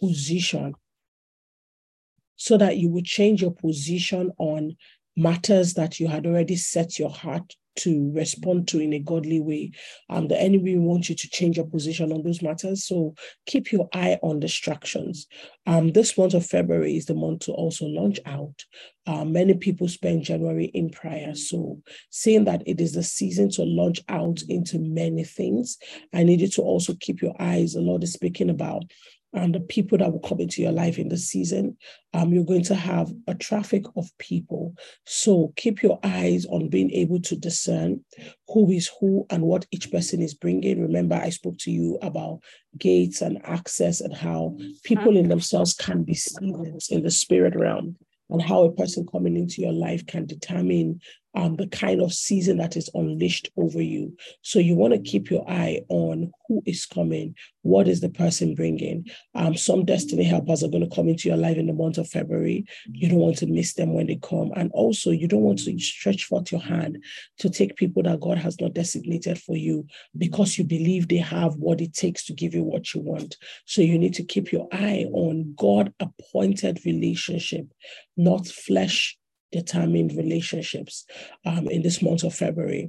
position so that you would change your position on matters that you had already set your heart to respond to in a godly way. Um, the enemy wants you to change your position on those matters. So keep your eye on distractions. Um, this month of February is the month to also launch out. Uh, many people spend January in prayer. So seeing that it is the season to launch out into many things, I need you to also keep your eyes. The Lord is speaking about and the people that will come into your life in the season, um, you're going to have a traffic of people. So keep your eyes on being able to discern who is who and what each person is bringing. Remember, I spoke to you about gates and access and how people in themselves can be seen in the spirit realm and how a person coming into your life can determine um, the kind of season that is unleashed over you. So you want to keep your eye on who is coming, what is the person bringing. Um, some destiny helpers are going to come into your life in the month of February. You don't want to miss them when they come. And also, you don't want to stretch forth your hand to take people that God has not designated for you because you believe they have what it takes to give you what you want. So you need to keep your eye on God appointed relationship, not flesh determined relationships um, in this month of February.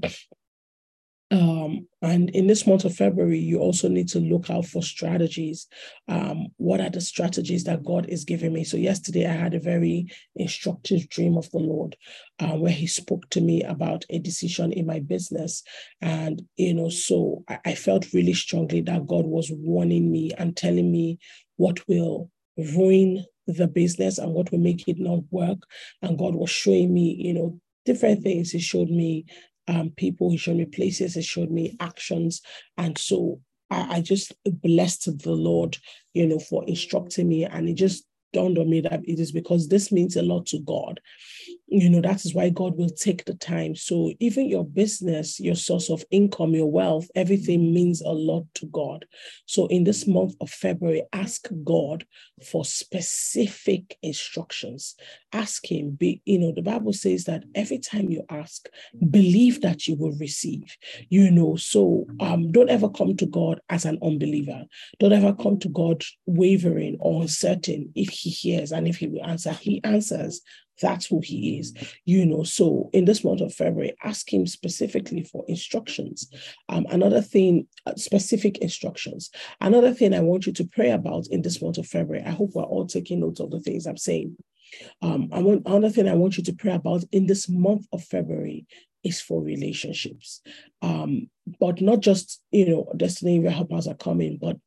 Um, and in this month of February, you also need to look out for strategies. Um, what are the strategies that God is giving me? So, yesterday I had a very instructive dream of the Lord uh, where He spoke to me about a decision in my business. And, you know, so I, I felt really strongly that God was warning me and telling me what will ruin the business and what will make it not work. And God was showing me, you know, different things. He showed me um, people, he showed me places, he showed me actions. And so I, I just blessed the Lord, you know, for instructing me. And it just dawned on me that it is because this means a lot to God you know that is why god will take the time. So even your business your source of income your wealth everything means a lot to god. So in this month of february ask god for specific instructions. Ask him. Be you know the bible says that every time you ask believe that you will receive you know. So um don't ever come to god as an unbeliever. Don't ever come to god wavering or uncertain if he hears and if he will answer. He answers that's who he is, you know. So in this month of February, ask him specifically for instructions. Um, another thing, uh, specific instructions. Another thing I want you to pray about in this month of February. I hope we're all taking notes of the things I'm saying. Um, I want another thing I want you to pray about in this month of February is for relationships. Um, but not just, you know, destiny helpers are coming, but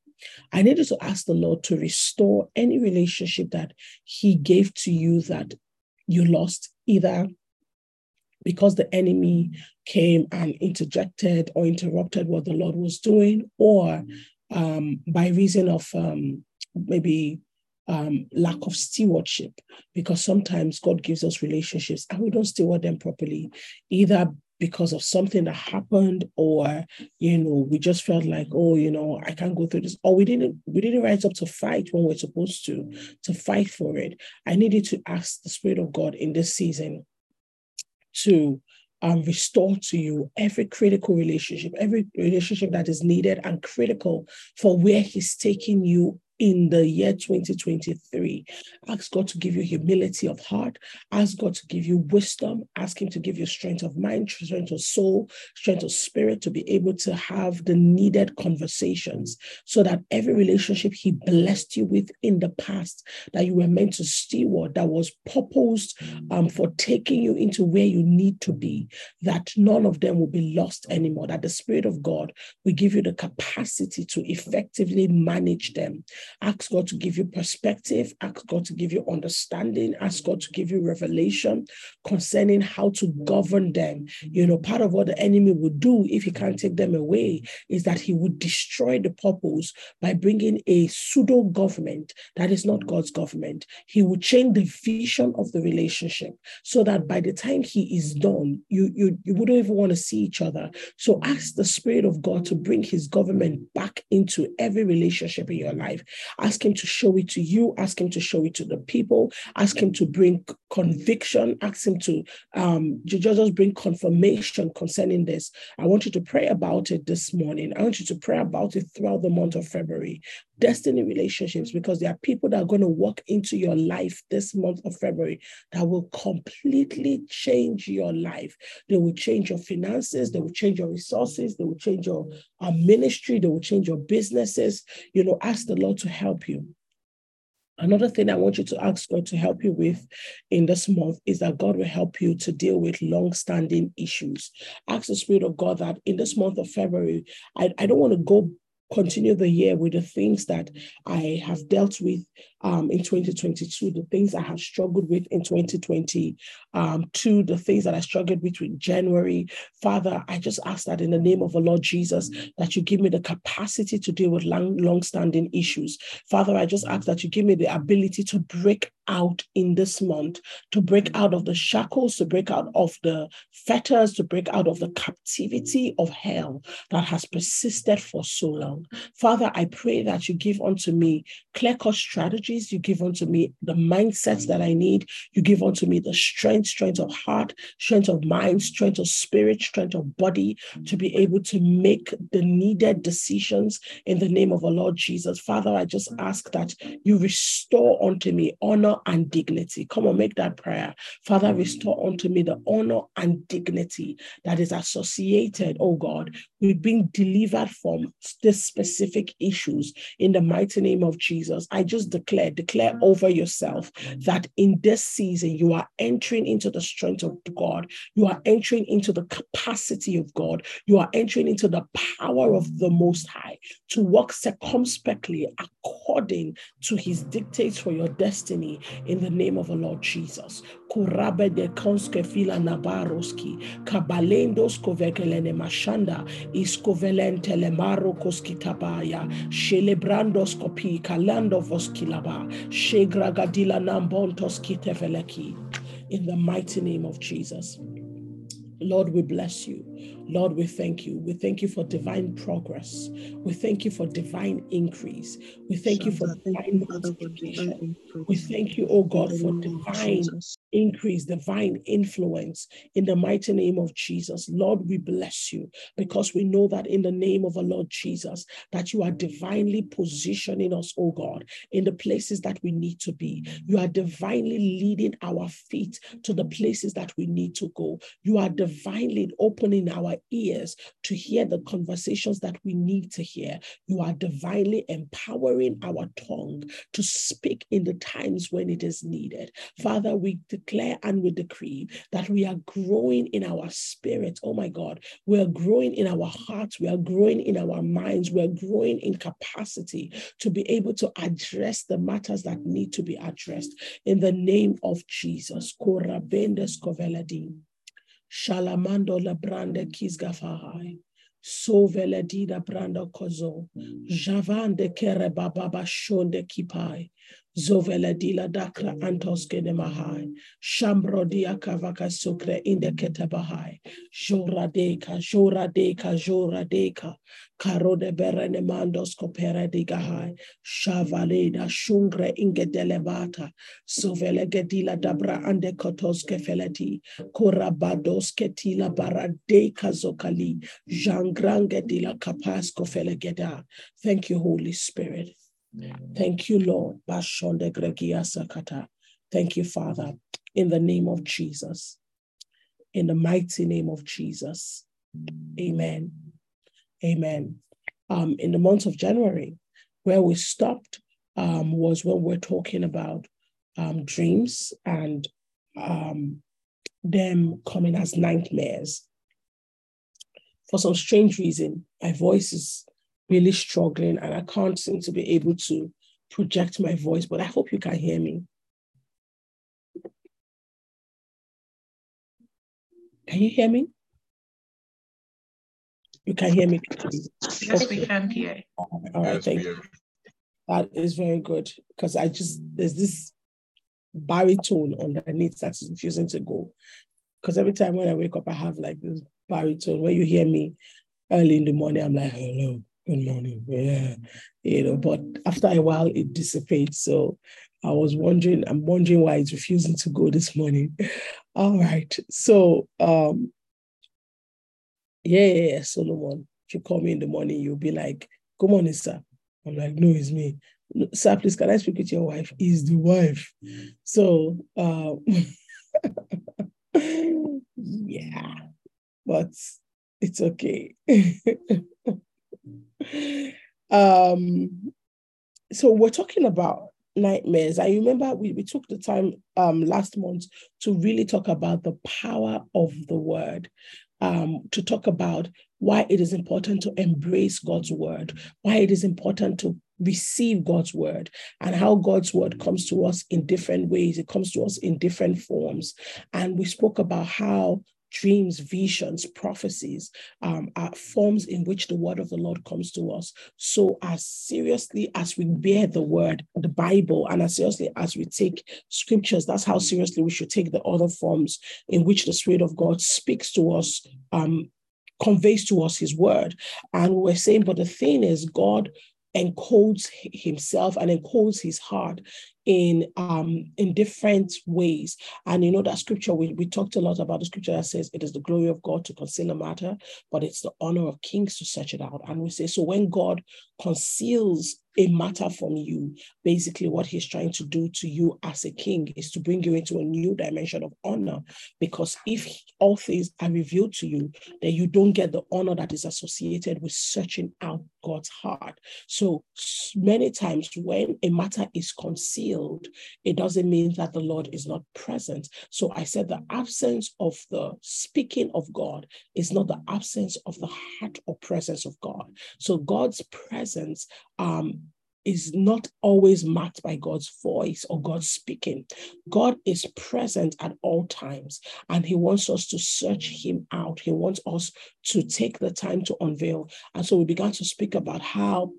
I needed to ask the Lord to restore any relationship that He gave to you that you lost either because the enemy came and interjected or interrupted what the Lord was doing, or um, by reason of um, maybe um, lack of stewardship, because sometimes God gives us relationships and we don't steward them properly, either because of something that happened or you know we just felt like oh you know i can't go through this or we didn't we didn't rise up to fight when we're supposed to to fight for it. I needed to ask the spirit of god in this season to um, restore to you every critical relationship, every relationship that is needed and critical for where He's taking you in the year 2023. Ask God to give you humility of heart. Ask God to give you wisdom. Ask Him to give you strength of mind, strength of soul, strength of spirit to be able to have the needed conversations so that every relationship He blessed you with in the past that you were meant to steward, that was purposed um, for taking you into where you need to be, that none of them will be lost anymore, that the Spirit of God will give you the capacity to effectively manage them Ask God to give you perspective. Ask God to give you understanding. Ask God to give you revelation concerning how to govern them. You know, part of what the enemy would do if he can't take them away is that he would destroy the purpose by bringing a pseudo government that is not God's government. He would change the vision of the relationship so that by the time he is done, you, you, you wouldn't even want to see each other. So ask the Spirit of God to bring his government back into every relationship in your life. Ask Him to show it to you. Ask Him to show it to the people. Ask Him to bring conviction. Ask Him to um, just bring confirmation concerning this. I want you to pray about it this morning. I want you to pray about it throughout the month of February. Destiny relationships, because there are people that are going to walk into your life this month of February that will completely change your life. They will change your finances, they will change your resources, they will change your uh, ministry, they will change your businesses. You know, ask the Lord to help you. Another thing I want you to ask God to help you with in this month is that God will help you to deal with long-standing issues. Ask the Spirit of God that in this month of February, I, I don't want to go continue the year with the things that I have dealt with um, in 2022, the things I have struggled with in 2022, um, the things that I struggled with in January. Father, I just ask that in the name of the Lord Jesus, that you give me the capacity to deal with long, long-standing issues. Father, I just ask that you give me the ability to break out in this month, to break out of the shackles, to break out of the fetters, to break out of the captivity of hell that has persisted for so long. Father, I pray that you give unto me clear cut strategies, you give unto me the mindsets that I need, you give unto me the strength, strength of heart, strength of mind, strength of spirit, strength of body to be able to make the needed decisions in the name of our Lord Jesus. Father, I just ask that you restore unto me honor and dignity. Come on, make that prayer. Father, restore unto me the honor and dignity that is associated, oh God, with being delivered from this specific issues in the mighty name of Jesus. I just declare, declare over yourself that in this season you are entering into the strength of God. You are entering into the capacity of God. You are entering into the power of the Most High to walk circumspectly according to his dictates for your destiny in the name of the Lord Jesus. Kurabe de konske fila kabalendos kovekelene mashanda, iskovelente koskitabaya, shelebrandos kopi kalando voskilaba, shegragadila nambontos. In the mighty name of Jesus. Lord, we bless you. Lord, we thank you. We thank you for divine progress. We thank you for divine increase. We thank you for divine multiplication. We thank you, oh God, for divine increase, divine influence in the mighty name of Jesus. Lord, we bless you because we know that in the name of our Lord Jesus, that you are divinely positioning us, oh God, in the places that we need to be. You are divinely leading our feet to the places that we need to go. You are divinely opening our ears to hear the conversations that we need to hear. You are divinely empowering our tongue to speak in the times when it is needed. Father, we declare and we decree that we are growing in our spirit. Oh my God, we are growing in our hearts, we are growing in our minds, we are growing in capacity to be able to address the matters that need to be addressed in the name of Jesus. Shalamando la brande kisgafahai. So veledida branda kozo. Mm. Javande kere bababa shonde kipai. Zovele dila dakra de mahai. Shambro dia kavaka sukre inde ketabahai. Jora deka, jora deka, jora deka. Karo de berene mandos kopere digahai. Shavaleda shungre inge delevata. Zovele gedila dabra ande kotoske feleti. Korabados ketila baradeka zokali. Jangrange dila kapasko felegeda. Thank you, Holy Spirit. Thank you, Lord. Thank you, Father, in the name of Jesus. In the mighty name of Jesus. Amen. Amen. Um, in the month of January, where we stopped um, was when we're talking about um, dreams and um, them coming as nightmares. For some strange reason, my voice is really struggling and I can't seem to be able to project my voice, but I hope you can hear me. Can you hear me? You can hear me. Yes, okay. we can hear. All right, yes, thank you. That is very good because I just there's this baritone underneath that's refusing to go. Because every time when I wake up, I have like this baritone. When you hear me early in the morning, I'm like, hello Good morning. Yeah. You know, but after a while it dissipates. So I was wondering, I'm wondering why it's refusing to go this morning. All right. So um yeah, yeah, yeah, Solomon. If you call me in the morning, you'll be like, Good morning, sir. I'm like, no, it's me. Sir, please, can I speak with your wife? Is the wife. So um yeah, but it's okay. um, so we're talking about nightmares. I remember we, we took the time um, last month to really talk about the power of the word, um, to talk about why it is important to embrace God's word, why it is important to receive God's word, and how God's word comes to us in different ways. It comes to us in different forms. And we spoke about how dreams, visions, prophecies um, are forms in which the word of the Lord comes to us. So, as seriously as we bear the word, the Bible, and as seriously as we take scriptures, that's how seriously we should take the other forms in which the Spirit of God speaks to us. Um, conveys to us his word and we're saying but the thing is god encodes himself and encodes his heart in um in different ways and you know that scripture we, we talked a lot about the scripture that says it is the glory of god to conceal a matter but it's the honor of kings to search it out and we say so when god conceals a matter from you. Basically, what he's trying to do to you as a king is to bring you into a new dimension of honor. Because if all things are revealed to you, then you don't get the honor that is associated with searching out God's heart. So many times when a matter is concealed, it doesn't mean that the Lord is not present. So I said the absence of the speaking of God is not the absence of the heart or presence of God. So God's presence um, is not always marked by God's voice or God speaking. God is present at all times, and He wants us to search Him out. He wants us to take the time to unveil. And so we began to speak about how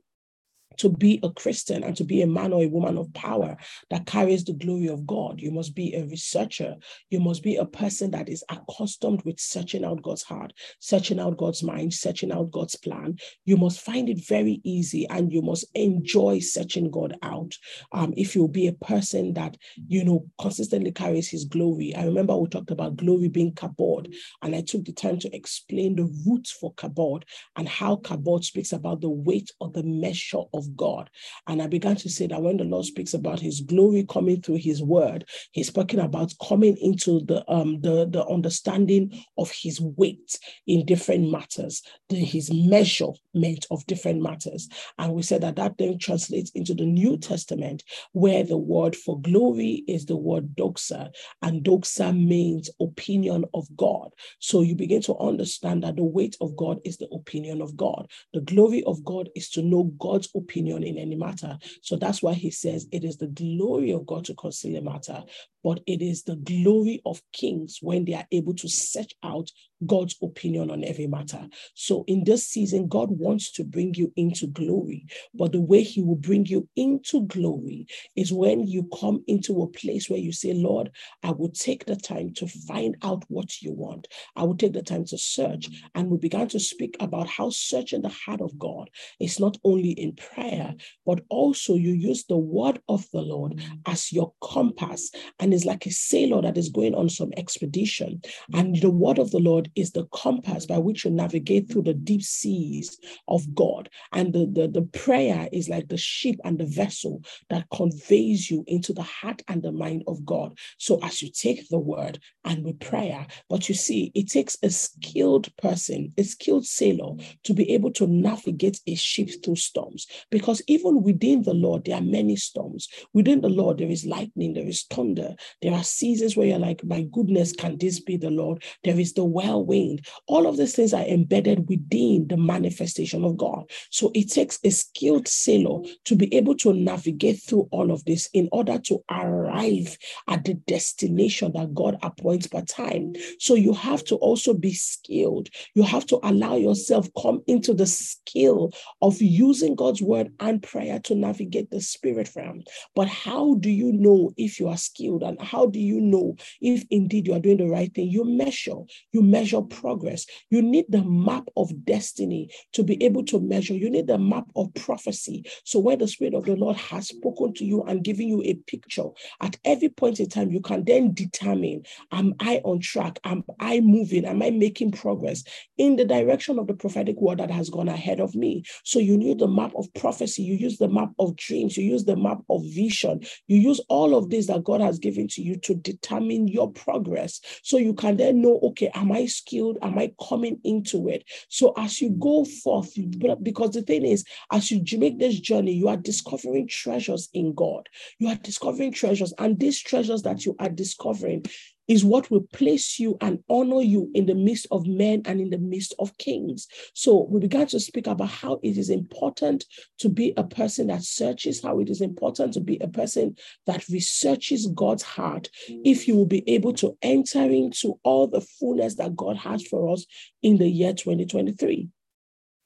to be a Christian and to be a man or a woman of power that carries the glory of God. You must be a researcher. You must be a person that is accustomed with searching out God's heart, searching out God's mind, searching out God's plan. You must find it very easy and you must enjoy searching God out. Um, if you'll be a person that, you know, consistently carries his glory. I remember we talked about glory being kabod, and I took the time to explain the roots for kabod and how kabod speaks about the weight or the measure of of God. And I began to say that when the Lord speaks about his glory coming through his word, he's speaking about coming into the um the, the understanding of his weight in different matters, the, his measurement of different matters. And we said that that then translates into the New Testament, where the word for glory is the word doxa, and doxa means opinion of God. So you begin to understand that the weight of God is the opinion of God. The glory of God is to know God's opinion opinion in any matter. So that's why he says it is the glory of God to conceal a matter, but it is the glory of kings when they are able to search out God's opinion on every matter. So in this season, God wants to bring you into glory, but the way He will bring you into glory is when you come into a place where you say, Lord, I will take the time to find out what you want. I will take the time to search. And we began to speak about how searching the heart of God is not only in prayer, but also you use the word of the Lord as your compass. And it's like a sailor that is going on some expedition. And the word of the Lord is the compass by which you navigate through the deep seas of God. And the, the, the prayer is like the ship and the vessel that conveys you into the heart and the mind of God. So as you take the word and with prayer, but you see, it takes a skilled person, a skilled sailor to be able to navigate a ship through storms. Because even within the Lord, there are many storms. Within the Lord, there is lightning, there is thunder. There are seasons where you're like, my goodness, can this be the Lord? There is the well wind. All of these things are embedded within the manifestation of God. So it takes a skilled sailor to be able to navigate through all of this in order to arrive at the destination that God appoints by time. So you have to also be skilled. You have to allow yourself come into the skill of using God's word and prayer to navigate the spirit realm. But how do you know if you are skilled and how do you know if indeed you are doing the right thing? You measure. You measure measure progress. You need the map of destiny to be able to measure. You need the map of prophecy. So where the Spirit of the Lord has spoken to you and given you a picture, at every point in time, you can then determine, am I on track? Am I moving? Am I making progress in the direction of the prophetic word that has gone ahead of me? So you need the map of prophecy. You use the map of dreams. You use the map of vision. You use all of this that God has given to you to determine your progress. So you can then know, okay, am I skilled? Am I coming into it? So as you go forth, because the thing is, as you make this journey, you are discovering treasures in God. You are discovering treasures, and these treasures that you are discovering, is what will place you and honor you in the midst of men and in the midst of kings. So we began to speak about how it is important to be a person that searches, how it is important to be a person that researches God's heart if you will be able to enter into all the fullness that God has for us in the year 2023.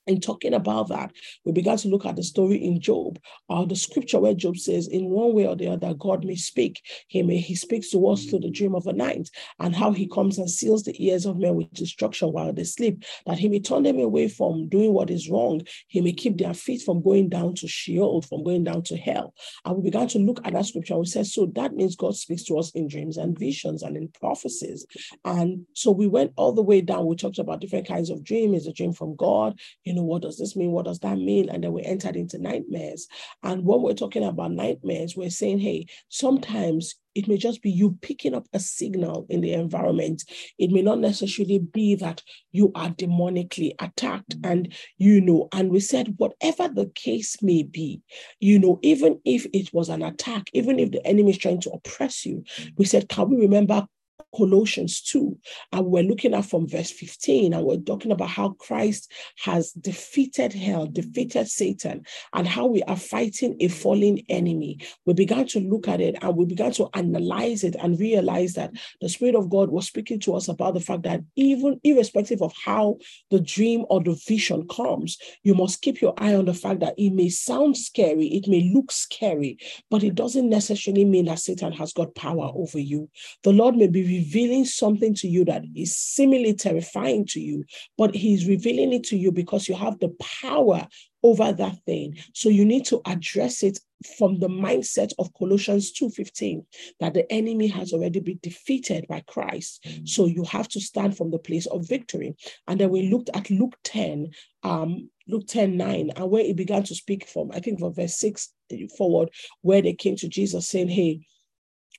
In talking about that, we began to look at the story in Job, uh, the scripture where Job says, in one way or the other, God may speak. He may he speaks to us through the dream of a night, and how he comes and seals the ears of men with destruction while they sleep, that he may turn them away from doing what is wrong. He may keep their feet from going down to Sheol, from going down to hell. And we began to look at that scripture. We said, so that means God speaks to us in dreams and visions and in prophecies. And so we went all the way down. We talked about different kinds of dream. Is a dream from God? You know, what does this mean? What does that mean? And then we entered into nightmares. And when we're talking about nightmares, we're saying, hey, sometimes it may just be you picking up a signal in the environment. It may not necessarily be that you are demonically attacked. Mm. And, you know, and we said, whatever the case may be, you know, even if it was an attack, even if the enemy is trying to oppress you, mm. we said, can we remember Colossians 2, and we're looking at from verse 15, and we're talking about how Christ has defeated hell, defeated Satan, and how we are fighting a fallen enemy. We began to look at it and we began to analyze it and realize that the Spirit of God was speaking to us about the fact that even irrespective of how the dream or the vision comes, you must keep your eye on the fact that it may sound scary, it may look scary, but it doesn't necessarily mean that Satan has got power over you. The Lord may be revealing something to you that is seemingly terrifying to you, but he's revealing it to you because you have the power over that thing. So you need to address it from the mindset of Colossians 2:15 that the enemy has already been defeated by Christ. So you have to stand from the place of victory. And then we looked at Luke 10, um, Luke 10, 9, and where he began to speak from, I think from verse 6 forward, where they came to Jesus saying, Hey,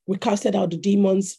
we casted out the demons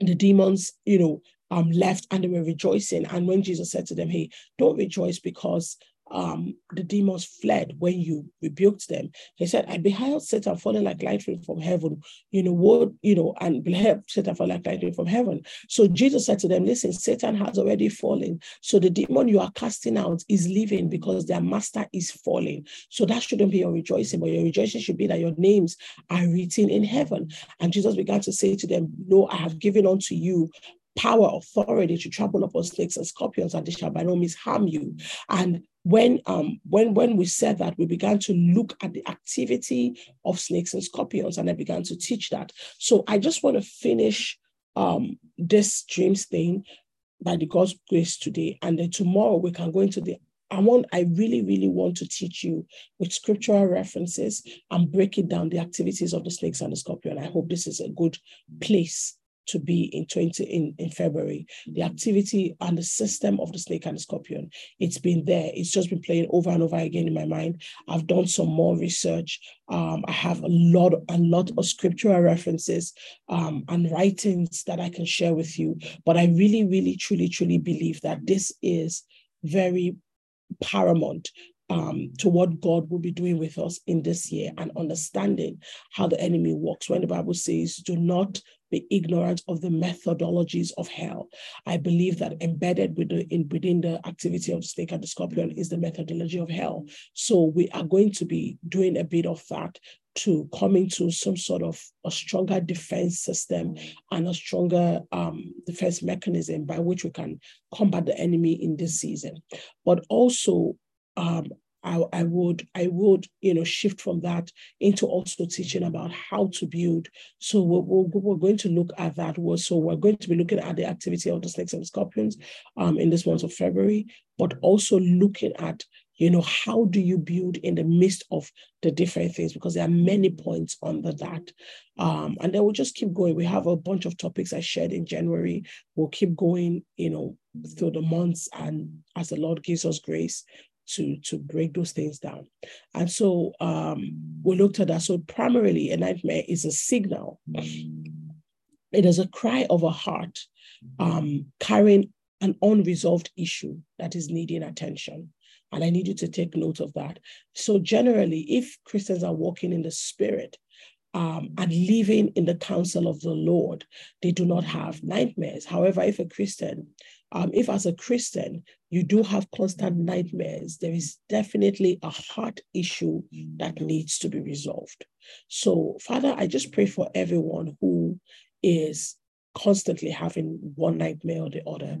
the demons, you know, um, left and they were rejoicing. And when Jesus said to them, Hey, don't rejoice because um, the demons fled when you rebuked them. He said, I beheld Satan falling like lightning from heaven, you know, what, you know, and beheld Satan fall like lightning from heaven. So Jesus said to them, Listen, Satan has already fallen. So the demon you are casting out is leaving because their master is falling. So that shouldn't be your rejoicing, but your rejoicing should be that your names are written in heaven. And Jesus began to say to them, No, I have given unto you power, authority to trample upon snakes and scorpions, and they shall by no means harm you. And when um when when we said that we began to look at the activity of snakes and scorpions and i began to teach that so i just want to finish um this dreams thing by the god's grace today and then tomorrow we can go into the I want, I really, really want to teach you with scriptural references and break it down the activities of the snakes and the scorpion. I hope this is a good place to be in 20 in, in February. The activity and the system of the snake and the scorpion, it's been there. It's just been playing over and over again in my mind. I've done some more research. Um, I have a lot, a lot of scriptural references um, and writings that I can share with you. But I really, really, truly, truly believe that this is very paramount um, to what God will be doing with us in this year and understanding how the enemy works. When the Bible says, do not be ignorant of the methodologies of hell. I believe that embedded within, in, within the activity of snake and the scorpion is the methodology of hell. So we are going to be doing a bit of that to coming to some sort of a stronger defense system and a stronger um, defense mechanism by which we can combat the enemy in this season. But also um, I, I would I would you know shift from that into also teaching about how to build. So we're, we're, going to look at that. So we're going to be looking at the activity of the snakes and scorpions um, in this month of February, but also looking at you know how do you build in the midst of the different things because there are many points under that um, and then we'll just keep going we have a bunch of topics i shared in january we'll keep going you know through the months and as the lord gives us grace to to break those things down. And so um, we looked at that. So primarily, a nightmare is a signal. It is a cry of a heart um, carrying an unresolved issue that is needing attention. And I need you to take note of that. So generally, if Christians are walking in the spirit, um, and living in the counsel of the Lord, they do not have nightmares. However, if a Christian um, if as a Christian you do have constant nightmares, there is definitely a heart issue that needs to be resolved. So, Father, I just pray for everyone who is constantly having one nightmare or the other.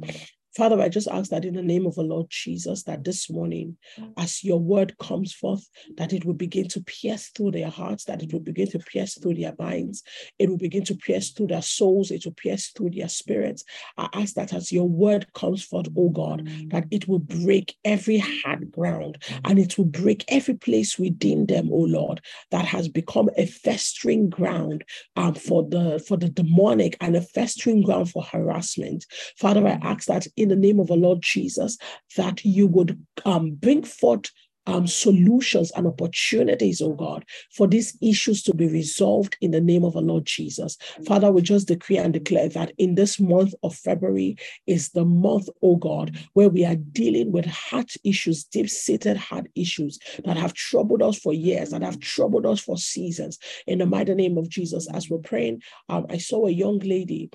Father, I just ask that in the name of the Lord Jesus, that this morning, mm. as your word comes forth, that it will begin to pierce through their hearts, that it will begin to pierce through their minds, it will begin to pierce through their souls, it will pierce through their spirits. I ask that as your word comes forth, oh God, mm. that it will break every hard ground mm. and it will break every place within them, oh Lord, that has become a festering ground um, for the for the demonic and a festering ground for harassment. Father, I ask that in the name of the Lord Jesus that you would um, bring forth um, solutions and opportunities, oh God, for these issues to be resolved in the name of the Lord Jesus. Father, we just decree and declare that in this month of February is the month, oh God, where we are dealing with heart issues, deep seated heart issues that have troubled us for years, that have troubled us for seasons. In the mighty name of Jesus, as we're praying, um, I saw a young lady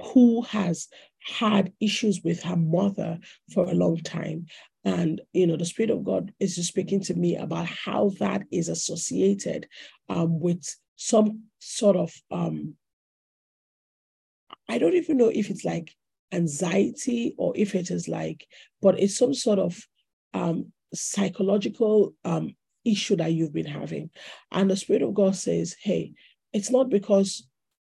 who has had issues with her mother for a long time. And, you know, the Spirit of God is just speaking to me about how that is associated um, with some sort of, um, I don't even know if it's like anxiety or if it is like, but it's some sort of um, psychological um, issue that you've been having. And the Spirit of God says, hey, it's not because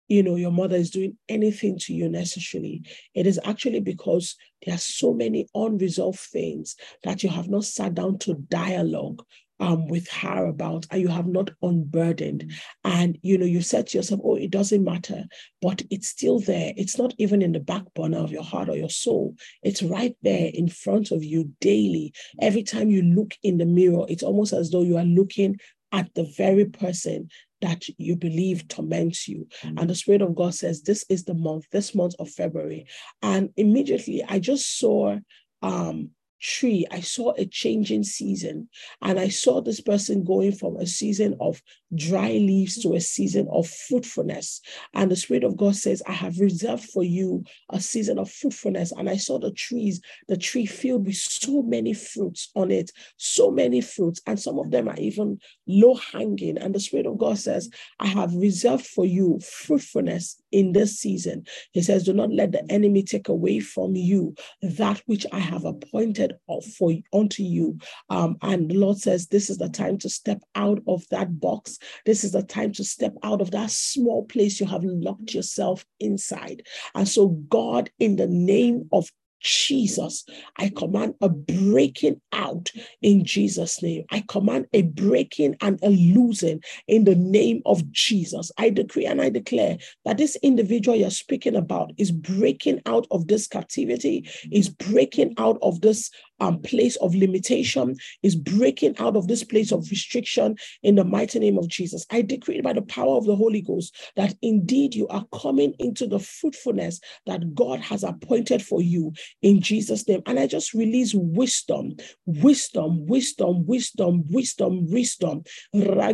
you know your mother is doing anything to you necessarily. It is actually because there are so many unresolved things that you have not sat down to dialogue um, with her about and you have not unburdened. And you know you said to yourself oh it doesn't matter but it's still there. It's not even in the back burner of your heart or your soul. It's right there in front of you daily. Every time you look in the mirror it's almost as though you are looking at the very person that you believe torments you. Mm-hmm. And the Spirit of God says, This is the month, this month of February. And immediately I just saw um, tree, I saw a changing season. And I saw this person going from a season of dry leaves to a season of fruitfulness. And the Spirit of God says, I have reserved for you a season of fruitfulness. And I saw the trees, the tree filled with so many fruits on it, so many fruits. And some of them are even low hanging. And the Spirit of God says, I have reserved for you fruitfulness in this season. He says, Do not let the enemy take away from you that which I have appointed for unto you. Um, and the Lord says, This is the time to step out of that box this is the time to step out of that small place you have locked yourself inside. And so, God, in the name of Jesus, I command a breaking out in Jesus' name. I command a breaking and a losing in the name of Jesus. I decree and I declare that this individual you're speaking about is breaking out of this captivity, is breaking out of this um, place of limitation, is breaking out of this place of restriction in the mighty name of Jesus. I decree by the power of the Holy Ghost that indeed you are coming into the fruitfulness that God has appointed for you in Jesus' name. And I just release wisdom, wisdom, wisdom, wisdom, wisdom, wisdom. I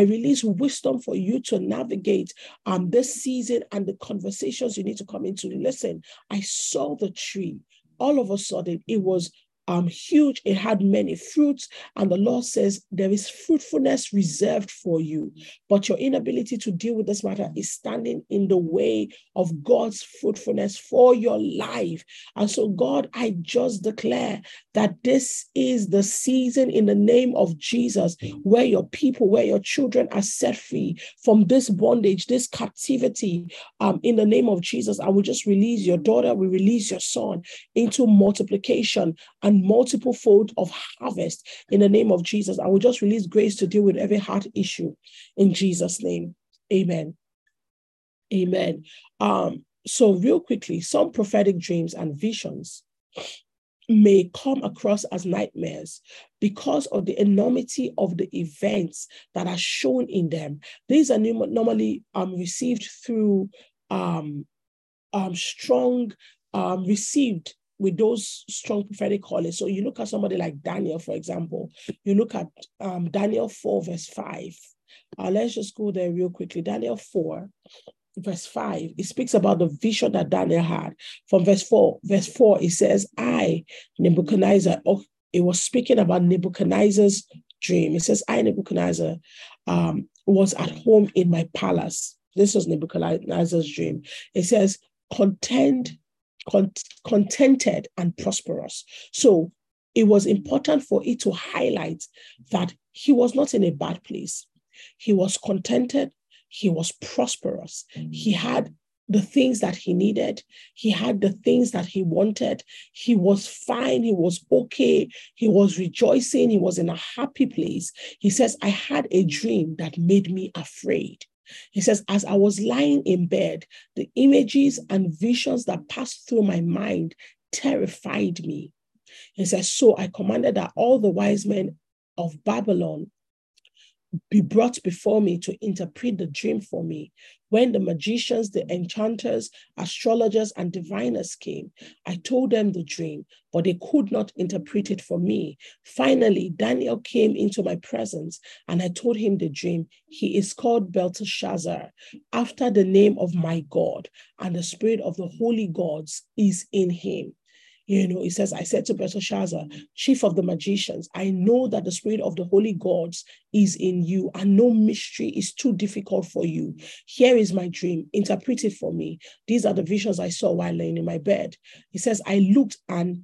release wisdom for you to navigate um, this season and the conversations you need to come into. Listen, I saw the tree all of a sudden it was um, huge. It had many fruits. And the Lord says there is fruitfulness reserved for you. But your inability to deal with this matter is standing in the way of God's fruitfulness for your life. And so, God, I just declare that this is the season in the name of Jesus where your people, where your children are set free from this bondage, this captivity. Um, in the name of Jesus, I will just release your daughter, we release your son into multiplication and multiple fold of harvest in the name of Jesus. I will just release grace to deal with every heart issue in Jesus' name. Amen. Amen. Um, so, real quickly, some prophetic dreams and visions may come across as nightmares because of the enormity of the events that are shown in them. These are normally um, received through um, um, strong, um, received with those strong prophetic callings. So you look at somebody like Daniel, for example, you look at um, Daniel 4, verse 5. Uh, let's just go there real quickly. Daniel 4, verse 5, it speaks about the vision that Daniel had. From verse 4, verse 4, it says, I, Nebuchadnezzar, oh, it was speaking about Nebuchadnezzar's dream. It says, I, Nebuchadnezzar, um, was at home in my palace. This was Nebuchadnezzar's dream. It says, contend contented and prosperous. So it was important for it to highlight that he was not in a bad place. He was contented, he was prosperous, he had the things that he needed. He had the things that he wanted. He was fine. He was okay. He was rejoicing. He was in a happy place. He says, I had a dream that made me afraid. He says, As I was lying in bed, the images and visions that passed through my mind terrified me. He says, So I commanded that all the wise men of Babylon be brought before me to interpret the dream for me. When the magicians, the enchanters, astrologers, and diviners came, I told them the dream, but they could not interpret it for me. Finally, Daniel came into my presence, and I told him the dream. He is called Belteshazzar, after the name of my God, and the spirit of the holy gods is in him. You know, he says, I said to Belteshazzar, chief of the magicians, I know that the spirit of the holy gods is in you, and no mystery is too difficult for you. Here is my dream. Interpret it for me. These are the visions I saw while laying in my bed. He says, I looked and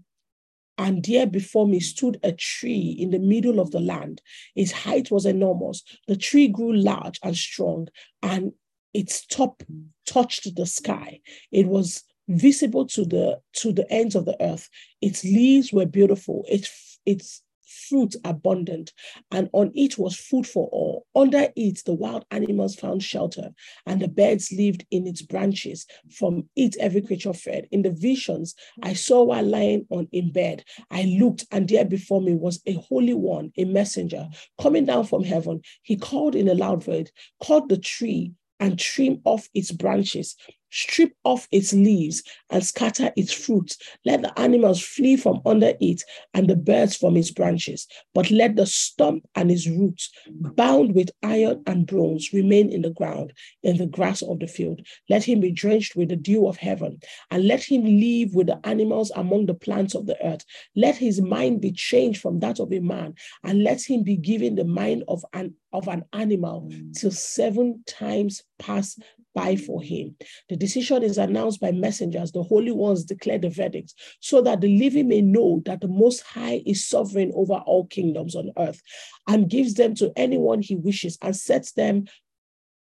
and there before me stood a tree in the middle of the land. Its height was enormous. The tree grew large and strong, and its top touched the sky. It was visible to the to the ends of the earth. Its leaves were beautiful. Its its fruit abundant, and on it was food for all. Under it, the wild animals found shelter, and the birds lived in its branches. From it, every creature fed. In the visions I saw while lying on in bed, I looked, and there before me was a holy one, a messenger, coming down from heaven. He called in a loud voice, called the tree and trim off its branches strip off its leaves and scatter its fruits. Let the animals flee from under it and the birds from its branches. But let the stump and its roots, bound with iron and bronze, remain in the ground, in the grass of the field. Let him be drenched with the dew of heaven, and let him live with the animals among the plants of the earth. Let his mind be changed from that of a man, and let him be given the mind of an of an animal till seven times pass by for him. The decision is announced by messengers. The holy ones declare the verdict so that the living may know that the Most High is sovereign over all kingdoms on earth and gives them to anyone he wishes and sets them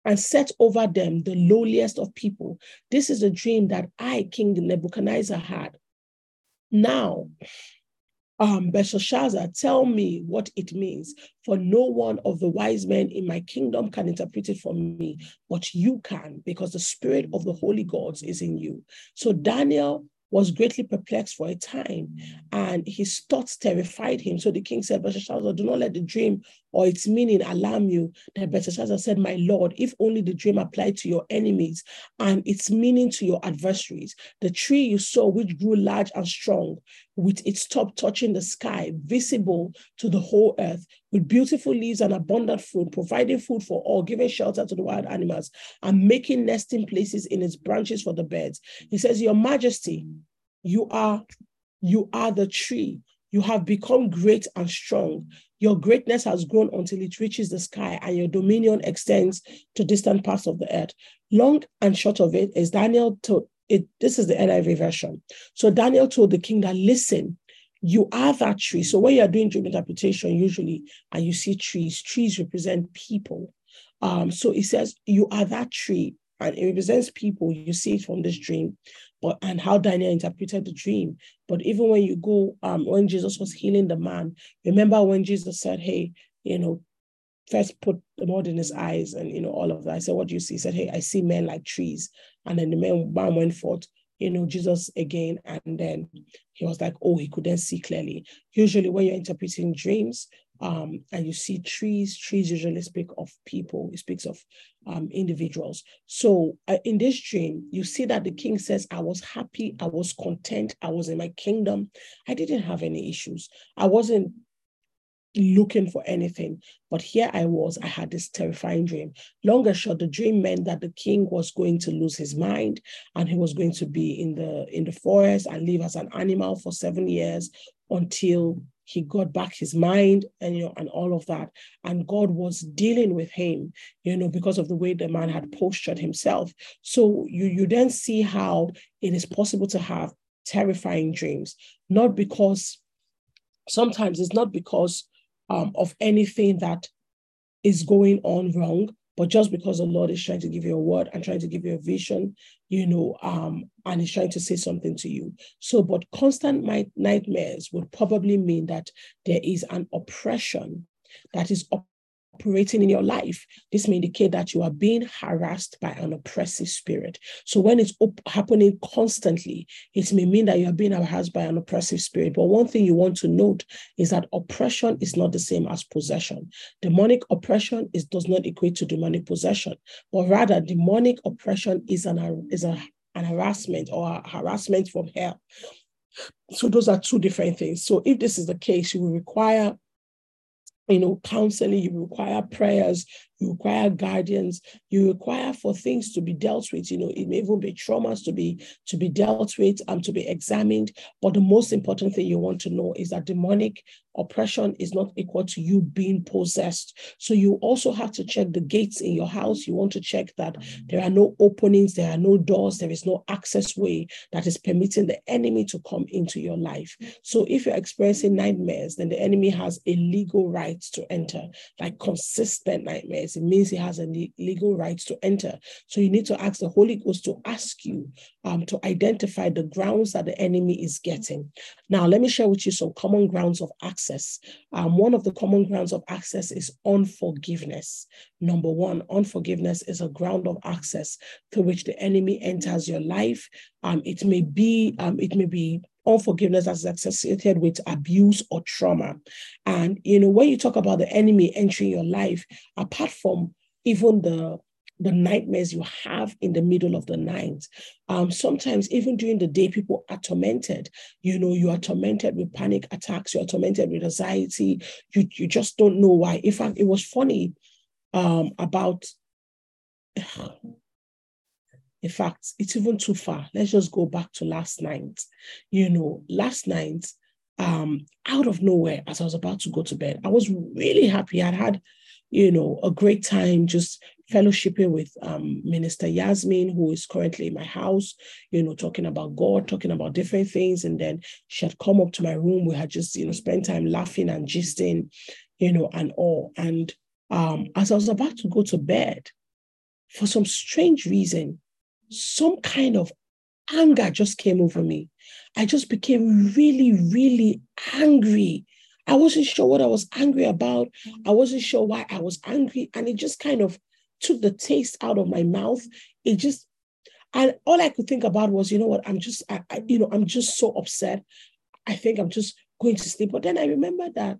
and set over them the lowliest of people. This is a dream that I, King Nebuchadnezzar, had. Now, um, Belshazzar, tell me what it means, for no one of the wise men in my kingdom can interpret it for me, but you can, because the spirit of the holy gods is in you. So Daniel was greatly perplexed for a time, and his thoughts terrified him. So the king said, Belshazzar, do not let the dream or its meaning alarm you. Then Belshazzar said, My Lord, if only the dream applied to your enemies and its meaning to your adversaries. The tree you saw, which grew large and strong, with its top touching the sky, visible to the whole earth, with beautiful leaves and abundant fruit, providing food for all, giving shelter to the wild animals, and making nesting places in its branches for the birds. He says, Your Majesty, you are you are the tree You have become great and strong. Your greatness has grown until it reaches the sky, and your dominion extends to distant parts of the earth. Long and short of it is Daniel told it. This is the NIV version. So Daniel told the king that listen, you are that tree. So when you're doing dream interpretation, usually, and you see trees, trees represent people. Um, so it says you are that tree, and it represents people. You see it from this dream, but and how Daniel interpreted the dream. But even when you go, um, when Jesus was healing the man, remember when Jesus said, "Hey, you know, first put the mud in his eyes and you know all of that. I said, What do you see? He said, Hey, I see men like trees. And then the man, man went forth, you know, Jesus again. And then he was like, Oh, he couldn't see clearly. Usually when you're interpreting dreams, um, and you see trees, trees usually speak of people, it speaks of um, individuals. So uh, in this dream, you see that the king says, I was happy, I was content, I was in my kingdom, I didn't have any issues. I wasn't looking for anything. But here I was, I had this terrifying dream. Long and short, the dream meant that the king was going to lose his mind and he was going to be in the in the forest and live as an animal for seven years until he got back his mind and you know and all of that and god was dealing with him you know because of the way the man had postured himself so you you then see how it is possible to have terrifying dreams not because sometimes it's not because um, of anything that is going on wrong, but just because the Lord is trying to give you a word and trying to give you a vision, you know, um, and he's trying to say something to you. So, but constant nightmares would probably mean that there is an oppression that is operating in your life, this may indicate that you are being harassed by an oppressive spirit. So when it's op- happening constantly, it may mean that you are being harassed by an oppressive spirit. But one thing you want to note is that oppression is not the same as possession. Demonic oppression is does not equate to demonic possession, but rather demonic oppression is an is a an harassment or harassment from hell. So those are two different things. So if this is the case, you will require you know, counseling, you require prayers, you require guardians, you require for things to be dealt with. You know, it may even be traumas to be to be dealt with and to be examined. But the most important thing you want to know is that demonic oppression is not equal to you being possessed. So you also have to check the gates in your house. You want to check that there are no openings, there are no doors, there is no access way that is permitting the enemy to come into your life. So if you're experiencing nightmares, then the enemy has a legal right to enter, like consistent nightmares. It means he has a legal right to enter. So you need to ask the Holy Ghost to ask you um, to identify the grounds that the enemy is getting. Now, let me share with you some common grounds of access. Um, one of the common grounds of access is unforgiveness. Number one, unforgiveness is a ground of access through which the enemy enters your life. Um, it may be, um, it may be unforgiveness that is associated with abuse or trauma. And you know, when you talk about the enemy entering your life, apart from even the the nightmares you have in the middle of the night. Um, sometimes, even during the day, people are tormented. You know, you are tormented with panic attacks, you are tormented with anxiety. You, you just don't know why. In fact, it was funny um, about, in fact, it's even too far. Let's just go back to last night. You know, last night, um, out of nowhere, as I was about to go to bed, I was really happy. I'd had you know, a great time just fellowshipping with um, Minister Yasmin, who is currently in my house, you know, talking about God, talking about different things. And then she had come up to my room. We had just, you know, spent time laughing and gisting, you know, and all. And um, as I was about to go to bed, for some strange reason, some kind of anger just came over me. I just became really, really angry I wasn't sure what I was angry about. I wasn't sure why I was angry. And it just kind of took the taste out of my mouth. It just, and all I could think about was, you know what, I'm just, I, I, you know, I'm just so upset. I think I'm just going to sleep. But then I remember that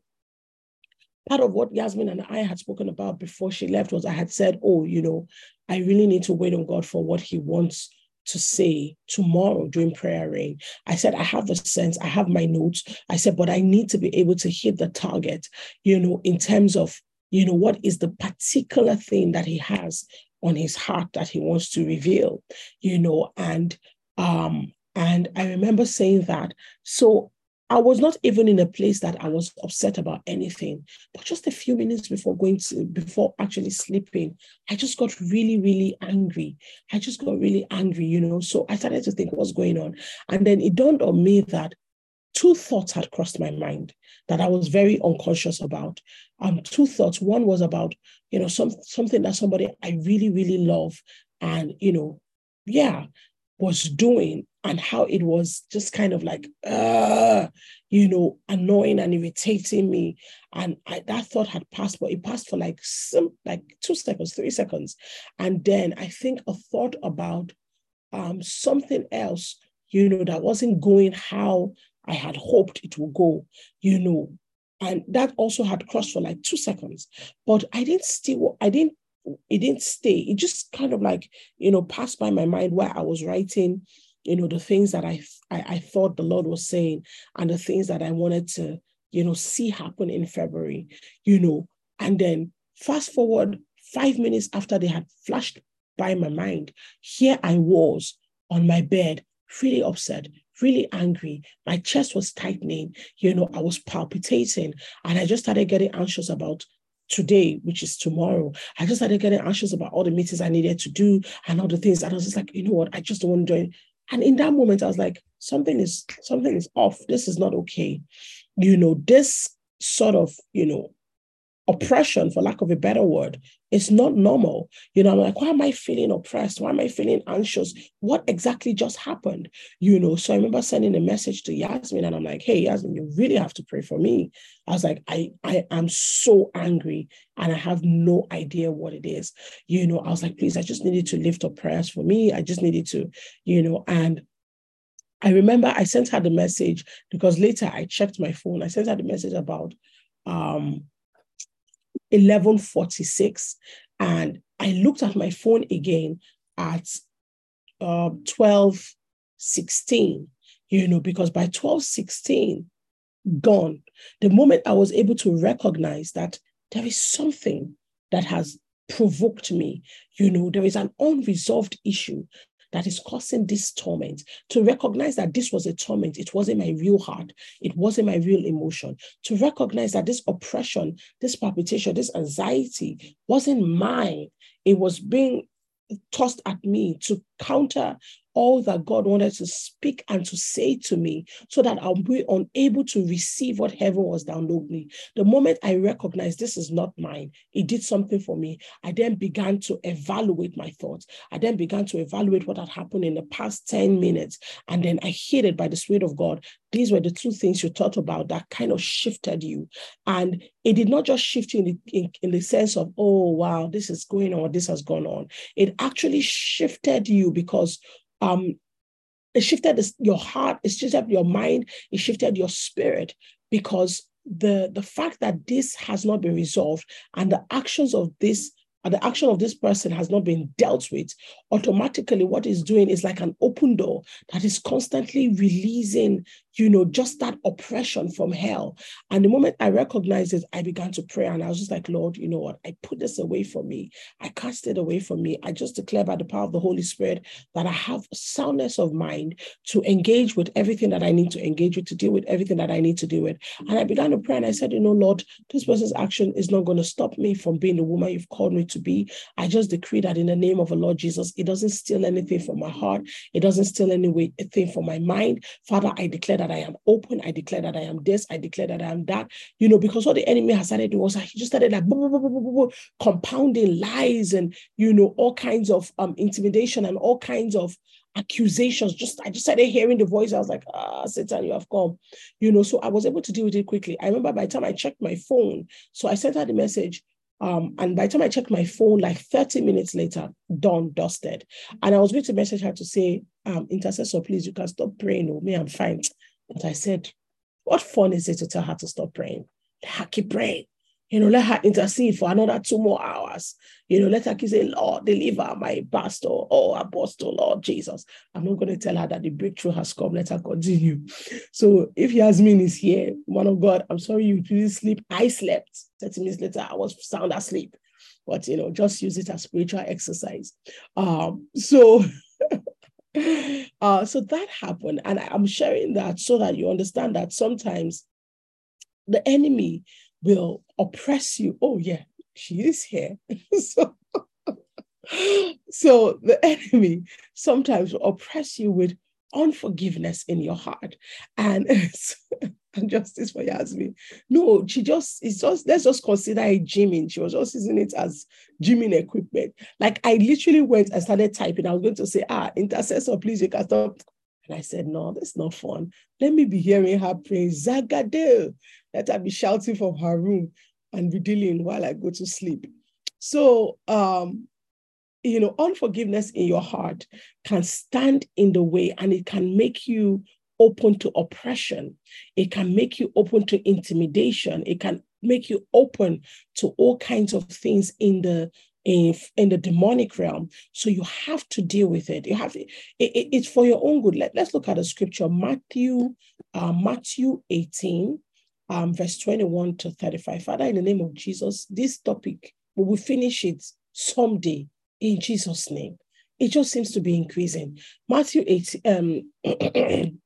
part of what Yasmin and I had spoken about before she left was I had said, oh, you know, I really need to wait on God for what He wants to say tomorrow during prayer rain. I said, I have the sense, I have my notes. I said, but I need to be able to hit the target, you know, in terms of, you know, what is the particular thing that he has on his heart that he wants to reveal, you know, and um, and I remember saying that. So I was not even in a place that I was upset about anything. But just a few minutes before going to, before actually sleeping, I just got really, really angry. I just got really angry, you know. So I started to think what's going on. And then it dawned on me that two thoughts had crossed my mind that I was very unconscious about. Um, two thoughts. One was about, you know, some something that somebody I really, really love and, you know, yeah, was doing and how it was just kind of like, uh, you know, annoying and irritating me. And I, that thought had passed, but it passed for like some, like two seconds, three seconds. And then I think a thought about um, something else, you know, that wasn't going how I had hoped it would go, you know, and that also had crossed for like two seconds. But I didn't still, I didn't it didn't stay. It just kind of like, you know, passed by my mind where I was writing, you know, the things that I, I, I thought the Lord was saying and the things that I wanted to, you know, see happen in February, you know. And then fast forward five minutes after they had flashed by my mind, here I was on my bed, really upset, really angry. My chest was tightening, you know, I was palpitating, and I just started getting anxious about today, which is tomorrow. I just started getting anxious about all the meetings I needed to do and all the things. And I was just like, you know what? I just don't want to do it. And in that moment, I was like, something is something is off. This is not okay. You know, this sort of, you know, oppression, for lack of a better word, is not normal. You know, I'm like, why am I feeling oppressed? Why am I feeling anxious? What exactly just happened? You know, so I remember sending a message to Yasmin and I'm like, hey, Yasmin, you really have to pray for me. I was like, I, I am so angry and I have no idea what it is. You know, I was like, please, I just needed to lift up prayers for me. I just needed to, you know, and I remember I sent her the message because later I checked my phone. I sent her the message about um 1146 and I looked at my phone again at uh, 1216, you know, because by 1216, gone, the moment I was able to recognize that there is something that has provoked me, you know, there is an unresolved issue that is causing this torment, to recognize that this was a torment, it wasn't my real heart, it wasn't my real emotion, to recognize that this oppression, this palpitation, this anxiety wasn't mine, it was being tossed at me to counter all that God wanted to speak and to say to me so that I'll be unable to receive what heaven was downloading. The moment I recognized this is not mine, it did something for me. I then began to evaluate my thoughts. I then began to evaluate what had happened in the past 10 minutes. And then I it by the Spirit of God. These were the two things you thought about that kind of shifted you. And it did not just shift you in the, in, in the sense of, oh, wow, this is going on, this has gone on. It actually shifted you because um, it shifted your heart, it shifted your mind, it shifted your spirit because the the fact that this has not been resolved and the actions of this the action of this person has not been dealt with, automatically what it's doing is like an open door that is constantly releasing, you know, just that oppression from hell. And the moment I recognized it, I began to pray and I was just like, Lord, you know what? I put this away from me. I cast it away from me. I just declare by the power of the Holy Spirit that I have soundness of mind to engage with everything that I need to engage with, to deal with everything that I need to deal with. And I began to pray and I said, you know, Lord, this person's action is not going to stop me from being the woman you've called me to be. I just decree that in the name of the Lord Jesus, it doesn't steal anything from my heart. It doesn't steal anything from my mind. Father, I declare that I am open. I declare that I am this. I declare that I am that. You know, because what the enemy has started doing was he just started like compounding lies and, you know, all kinds of um, intimidation and all kinds of accusations. Just I just started hearing the voice. I was like, ah, Satan, you have come. You know, so I was able to deal with it quickly. I remember by the time I checked my phone, so I sent her the message. Um, and by the time I checked my phone, like 30 minutes later, done, dusted. And I was going to message her to say, um, intercessor, please, you can stop praying. Oh, me, I'm fine. But I said, what fun is it to tell her to stop praying? Keep praying. You know, let her intercede for another two more hours. You know, let her saying, Lord, deliver my pastor or apostle, Lord Jesus. I'm not going to tell her that the breakthrough has come. Let her continue. So if Yasmin is here, one of God, I'm sorry you didn't sleep. I slept. 30 minutes later, I was sound asleep. But, you know, just use it as spiritual exercise. Um, so uh, so that happened. And I'm sharing that so that you understand that sometimes the enemy will oppress you. Oh, yeah, she is here. so, so the enemy sometimes will oppress you with unforgiveness in your heart. And, and justice for Yasmin. No, she just, it's just, let's just consider it gymming. She was just using it as gymming equipment. Like I literally went and started typing. I was going to say, ah, intercessor, please, you can stop. And I said, no, that's not fun. Let me be hearing her pray, Zagadeo. Let her be shouting from her room and be dealing while I go to sleep. So um, you know, unforgiveness in your heart can stand in the way and it can make you open to oppression. It can make you open to intimidation. It can make you open to all kinds of things in the in, in the demonic realm. So you have to deal with it. You have it, it it's for your own good. Let, let's look at a scripture, Matthew, uh, Matthew 18, um, verse 21 to 35. Father, in the name of Jesus, this topic, we will finish it someday in Jesus' name. It just seems to be increasing. Matthew 18, um,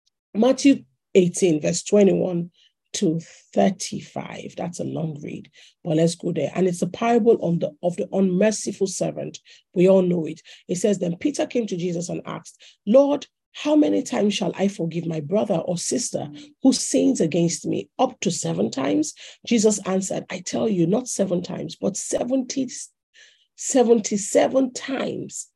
Matthew 18, verse 21 to 35. That's a long read, but let's go there. And it's a parable on the of the unmerciful servant. We all know it. It says, Then Peter came to Jesus and asked, Lord, how many times shall I forgive my brother or sister who sins against me? Up to seven times? Jesus answered, I tell you, not seven times, but 70 77 times.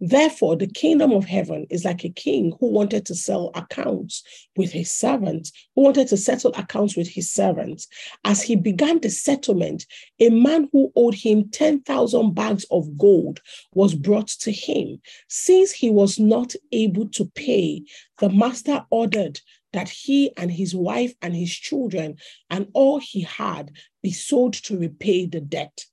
Therefore, the kingdom of heaven is like a king who wanted to sell accounts with his servants, who wanted to settle accounts with his servants. As he began the settlement, a man who owed him 10,000 bags of gold was brought to him. Since he was not able to pay, the master ordered that he and his wife and his children and all he had be sold to repay the debt.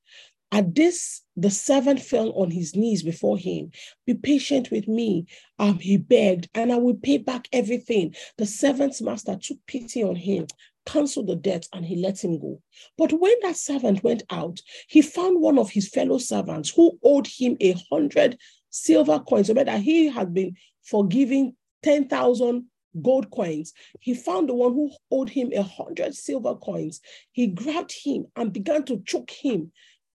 At this, the servant fell on his knees before him. Be patient with me, um, he begged, and I will pay back everything. The servant's master took pity on him, canceled the debt, and he let him go. But when that servant went out, he found one of his fellow servants who owed him a hundred silver coins. So that he had been forgiving 10,000 gold coins. He found the one who owed him a hundred silver coins. He grabbed him and began to choke him.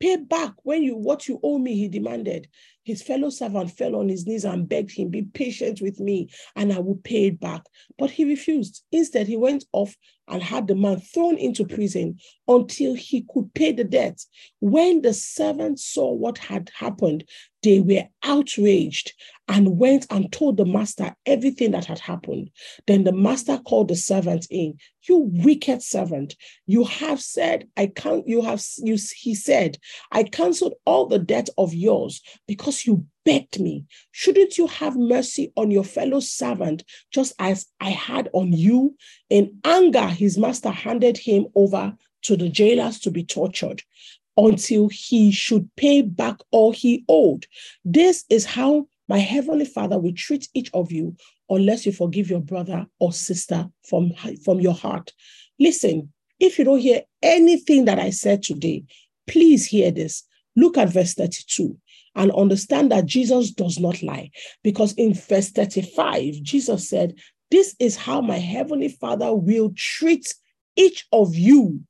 Pay back when you what you owe me, he demanded. His fellow servant fell on his knees and begged him, Be patient with me, and I will pay it back. But he refused. Instead, he went off and had the man thrown into prison until he could pay the debt. When the servants saw what had happened, they were outraged and went and told the master everything that had happened. Then the master called the servant in. You wicked servant, you have said, I can't, you have, you, he said, I canceled all the debt of yours because you begged me. Shouldn't you have mercy on your fellow servant just as I had on you? In anger, his master handed him over to the jailers to be tortured until he should pay back all he owed. This is how my heavenly Father will treat each of you unless you forgive your brother or sister from, from your heart. Listen, if you don't hear anything that I said today, please hear this. Look at verse 32 and understand that Jesus does not lie. Because in verse 35, Jesus said, This is how my heavenly Father will treat each of you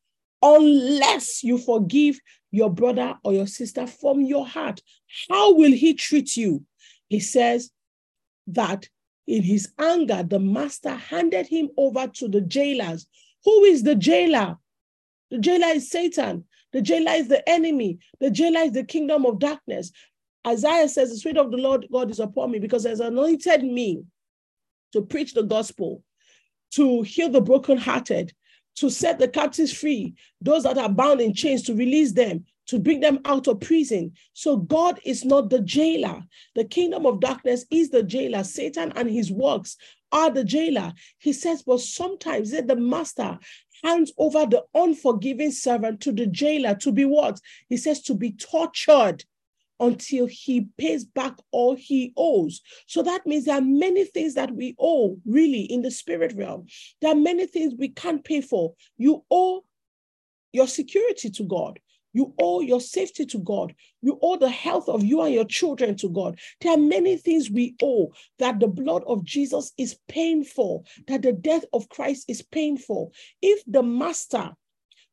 unless you forgive your brother or your sister from your heart. How will he treat you? He says that in his anger, the master handed him over to the jailers. Who is the jailer? The jailer is Satan. The jailer is the enemy. The jailer is the kingdom of darkness. Isaiah says, The Spirit of the Lord God is upon me because has anointed me to preach the gospel, to heal the brokenhearted, to set the captives free, those that are bound in chains, to release them, to bring them out of prison. So God is not the jailer. The kingdom of darkness is the jailer. Satan and his works are the jailer. He says, but sometimes the master hands over the unforgiving servant to the jailer to be what? He says to be tortured until he pays back all he owes. So that means there are many things that we owe really in the spirit realm. There are many things we can't pay for. You owe your security to God. You owe your safety to God. You owe the health of you and your children to God. There are many things we owe that the blood of Jesus is paying for, that the death of Christ is paying for. If the master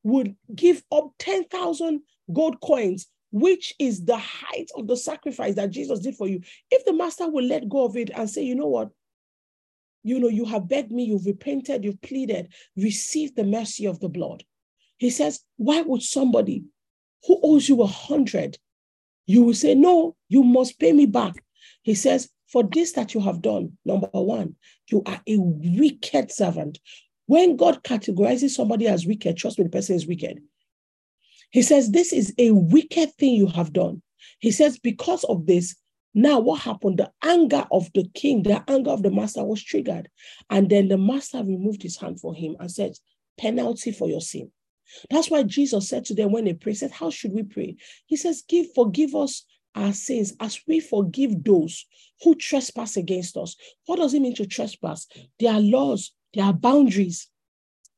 would give up 10,000 gold coins, which is the height of the sacrifice that Jesus did for you, if the master will let go of it and say, you know what, you know, you have begged me, you've repented, you've pleaded, receive the mercy of the blood. He says, why would somebody who owes you a hundred, you will say, no, you must pay me back. He says, for this that you have done, number one, you are a wicked servant. When God categorizes somebody as wicked, trust me, the person is wicked. He says, This is a wicked thing you have done. He says, Because of this, now, what happened? The anger of the king, the anger of the master was triggered. And then the master removed his hand for him and said, Penalty for your sin. That's why Jesus said to them when they prayed, said, How should we pray? He says, Give, forgive us our sins as we forgive those who trespass against us. What does it mean to trespass? There are laws, there are boundaries,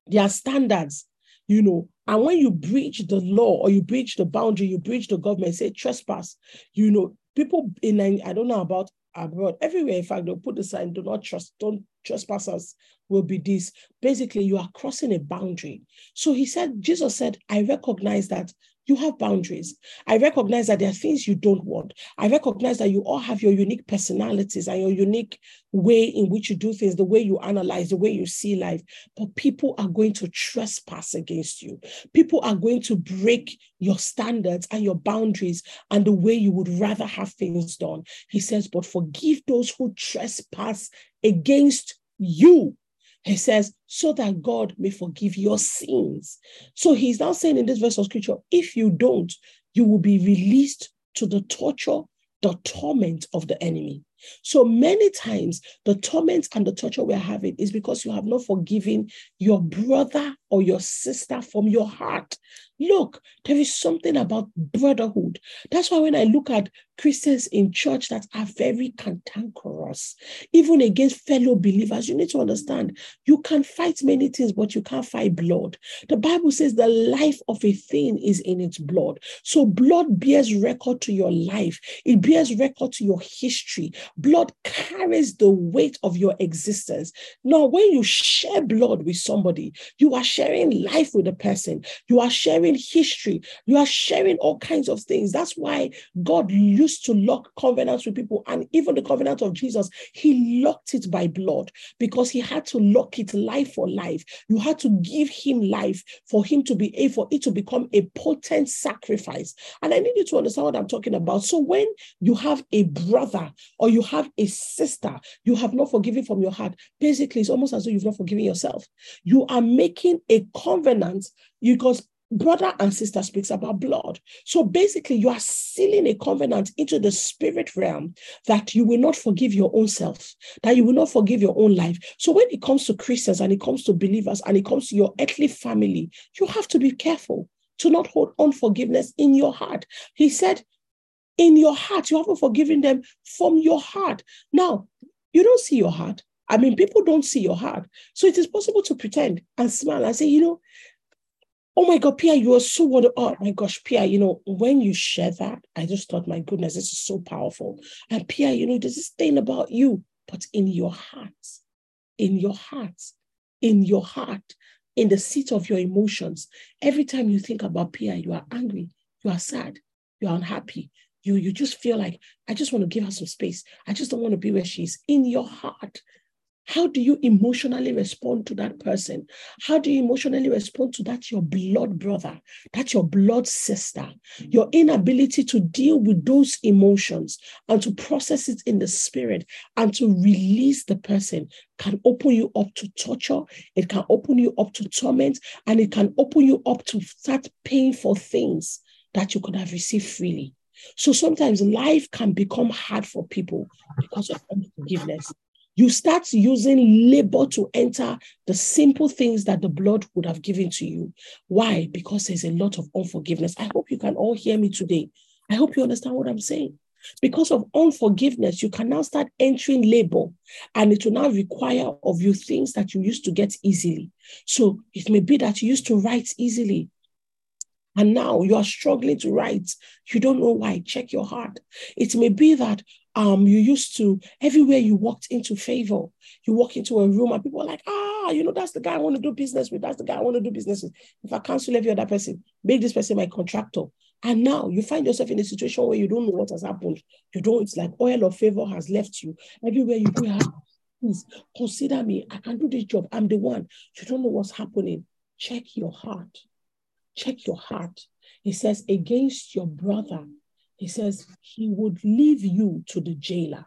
there are standards, you know. And when you breach the law or you breach the boundary, you breach the government, say trespass, you know, people in I don't know about abroad, everywhere, in fact, they'll put the sign, do not trust, don't trespass us will be this. Basically, you are crossing a boundary. So he said, Jesus said, I recognize that you have boundaries. I recognize that there are things you don't want. I recognize that you all have your unique personalities and your unique way in which you do things, the way you analyze, the way you see life. But people are going to trespass against you. People are going to break your standards and your boundaries and the way you would rather have things done. He says, but forgive those who trespass against you. He says, so that God may forgive your sins. So he's now saying in this verse of scripture, if you don't, you will be released to the torture, the torment of the enemy. So many times, the torment and the torture we're having is because you have not forgiven your brother or your sister from your heart. Look, there is something about brotherhood. That's why when I look at Christians in church that are very cantankerous, even against fellow believers, you need to understand you can fight many things, but you can't fight blood. The Bible says the life of a thing is in its blood. So blood bears record to your life, it bears record to your history. Blood carries the weight of your existence. Now, when you share blood with somebody, you are sharing life with a person, you are sharing history, you are sharing all kinds of things. That's why God used to lock covenants with people, and even the covenant of Jesus, He locked it by blood because He had to lock it life for life. You had to give Him life for Him to be able, for it to become a potent sacrifice. And I need you to understand what I'm talking about. So when you have a brother or you have a sister you have not forgiven from your heart, basically it's almost as though you've not forgiven yourself. You are making a covenant because brother and sister speaks about blood. So basically, you are sealing a covenant into the spirit realm that you will not forgive your own self, that you will not forgive your own life. So when it comes to Christians and it comes to believers and it comes to your earthly family, you have to be careful to not hold unforgiveness in your heart. He said, in your heart, you haven't forgiven them from your heart. Now, you don't see your heart. I mean, people don't see your heart. So it is possible to pretend and smile and say, you know, oh my God, Pia, you are so wonderful. Oh my gosh, Pia, you know, when you share that, I just thought, my goodness, this is so powerful. And Pia, you know, there's this thing about you, but in your heart, in your heart, in your heart, in the seat of your emotions, every time you think about Pia, you are angry, you are sad, you are unhappy, you you just feel like i just want to give her some space i just don't want to be where she is. in your heart how do you emotionally respond to that person? How do you emotionally respond to that your blood brother, that your blood sister? Your inability to deal with those emotions and to process it in the spirit and to release the person can open you up to torture, it can open you up to torment, and it can open you up to start paying for things that you could have received freely. So sometimes life can become hard for people because of unforgiveness. You start using labor to enter the simple things that the blood would have given to you. Why? Because there's a lot of unforgiveness. I hope you can all hear me today. I hope you understand what I'm saying. Because of unforgiveness, you can now start entering labor, and it will now require of you things that you used to get easily. So it may be that you used to write easily, And now you are struggling to write. You don't know why. Check your heart. It may be that um, you used to, everywhere you walked into favor, you walk into a room and people are like, ah, you know, that's the guy I want to do business with. That's the guy I want to do business with. If I cancel every other person, make this person my contractor. And now you find yourself in a situation where you don't know what has happened. You don't, it's like oil of favor has left you. Everywhere you go, please consider me. I can do this job. I'm the one. You don't know what's happening. Check your heart. Check your heart. He says, against your brother, he says he would leave you to the jailer.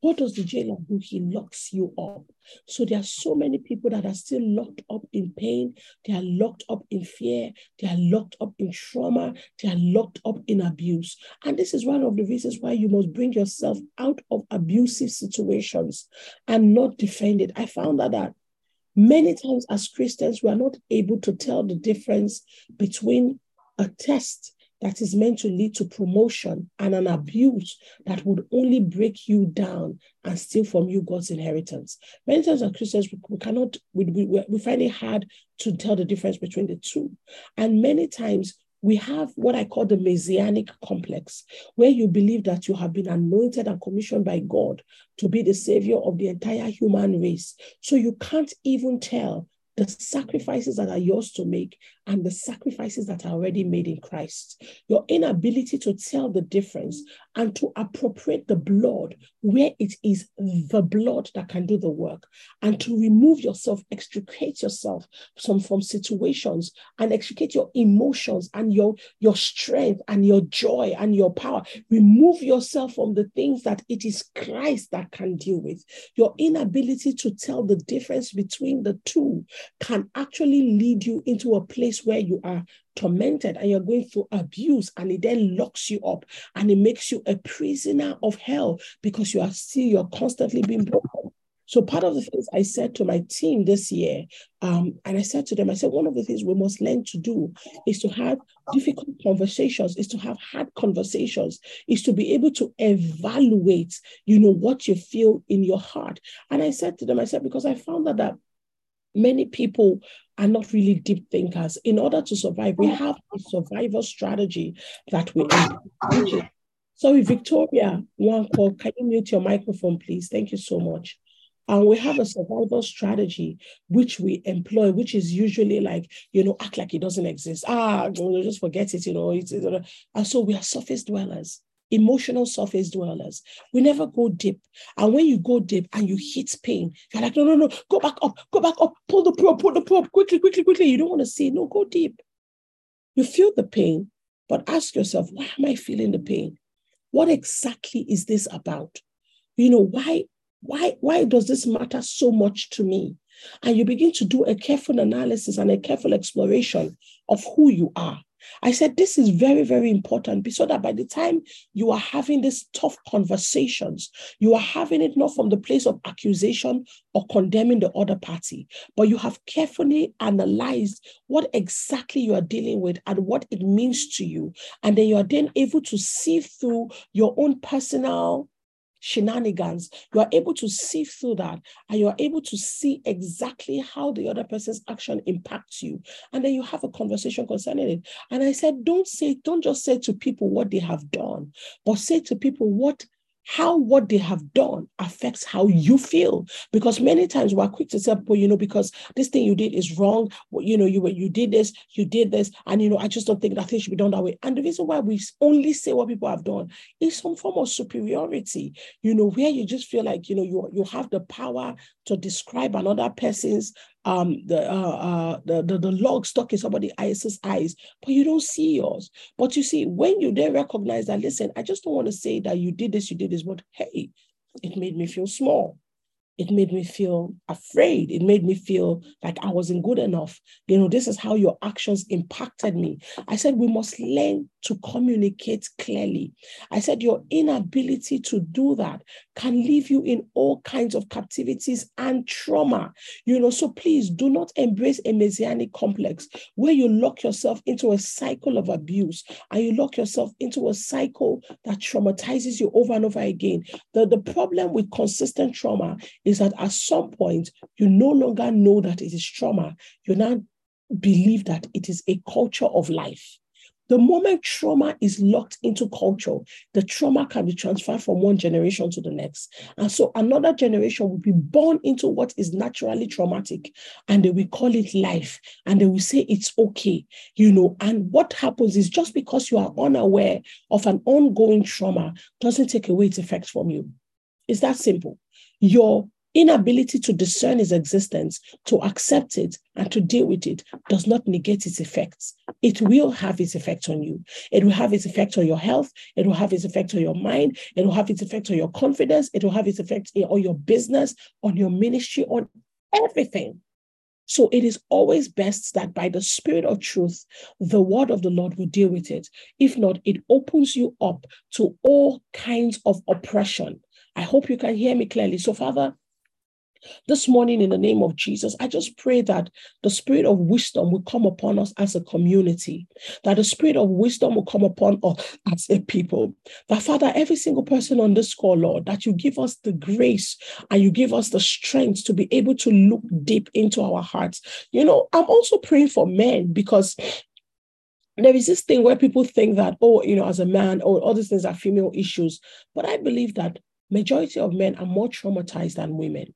What does the jailer do? He locks you up. So there are so many people that are still locked up in pain. They are locked up in fear. They are locked up in trauma. They are locked up in abuse. And this is one of the reasons why you must bring yourself out of abusive situations and not defend it. I found that, that many times as Christians, we are not able to tell the difference between a test that is meant to lead to promotion and an abuse that would only break you down and steal from you God's inheritance. Many times as Christians, we, cannot, we, we, we find it hard to tell the difference between the two. And many times we have what I call the messianic complex, where you believe that you have been anointed and commissioned by God to be the savior of the entire human race. So you can't even tell the sacrifices that are yours to make and the sacrifices that are already made in Christ. Your inability to tell the difference and to appropriate the blood where it is the blood that can do the work and to remove yourself, extricate yourself from, from situations and extricate your emotions and your, your strength and your joy and your power. Remove yourself from the things that it is Christ that can deal with. Your inability to tell the difference between the two can actually lead you into a place place where you are tormented and you're going through abuse and it then locks you up and it makes you a prisoner of hell because you are still you're constantly being broken. So part of the things i said to my team this year um, and i said to them i said one of the things we must learn to do is to have difficult conversations is to have hard conversations is to be able to evaluate you know what you feel in your heart. And i said to them i said because i found that that many people are not really deep thinkers. In order to survive, we have a survival strategy that we implement. Sorry, Victoria, call. Can you mute your microphone, please? Thank you so much. And we have a survival strategy which we employ, which is usually like, you know, act like it doesn't exist. Ah, just forget it, you know. It's, and so we are surface dwellers emotional surface dwellers. We never go deep. And when you go deep and you hit pain, you're like, no, no, no, go back up, go back up, pull the probe, pull the probe, quickly, quickly, quickly. You don't want to see, no, go deep. You feel the pain, but ask yourself, why am I feeling the pain? What exactly is this about? You know, why, why, why does this matter so much to me? And you begin to do a careful analysis and a careful exploration of who you are I said, this is very, very important so that by the time you are having these tough conversations, you are having it not from the place of accusation or condemning the other party, but you have carefully analyzed what exactly you are dealing with and what it means to you. And then you are then able to see through your own personal shenanigans, you are able to see through that and you are able to see exactly how the other person's action impacts you. And then you have a conversation concerning it. And I said, don't say, don't just say to people what they have done, but say to people what how what they have done affects how you feel. Because many times we're quick to say, well, you know, because this thing you did is wrong. You know, you you did this, you did this, and you know, I just don't think that thing should be done that way. And the reason why we only say what people have done is some form of superiority. You know, where you just feel like you know you you have the power to describe another person's um, the, uh, uh, the, the, the log stuck in somebody else's eyes, but you don't see yours. But you see, when you then recognize that, listen, I just don't want to say that you did this, you did this, but hey, it made me feel small it made me feel afraid. It made me feel like I wasn't good enough. You know, this is how your actions impacted me. I said, we must learn to communicate clearly. I said, your inability to do that can leave you in all kinds of captivities and trauma. You know, so please do not embrace a messianic complex where you lock yourself into a cycle of abuse and you lock yourself into a cycle that traumatizes you over and over again. The, the problem with consistent trauma is that at some point you no longer know that it is trauma. You now believe that it is a culture of life. The moment trauma is locked into culture, the trauma can be transferred from one generation to the next. And so another generation will be born into what is naturally traumatic and they will call it life and they will say it's okay, you know. And what happens is just because you are unaware of an ongoing trauma doesn't take away its effects from you. It's that simple. Your inability to discern its existence, to accept it, and to deal with it does not negate its effects. It will have its effect on you. It will have its effect on your health. It will have its effect on your mind. It will have its effect on your confidence. It will have its effect on your business, on your ministry, on everything. So it is always best that by the Spirit of truth, the word of the Lord will deal with it. If not, it opens you up to all kinds of oppression. I hope you can hear me clearly. So, Father, this morning, in the name of Jesus, I just pray that the spirit of wisdom will come upon us as a community, that the spirit of wisdom will come upon us as a people. That, Father, every single person on this call, Lord, that you give us the grace and you give us the strength to be able to look deep into our hearts. You know, I'm also praying for men because there is this thing where people think that, oh, you know, as a man, oh, all these things are female issues. But I believe that majority of men are more traumatized than women.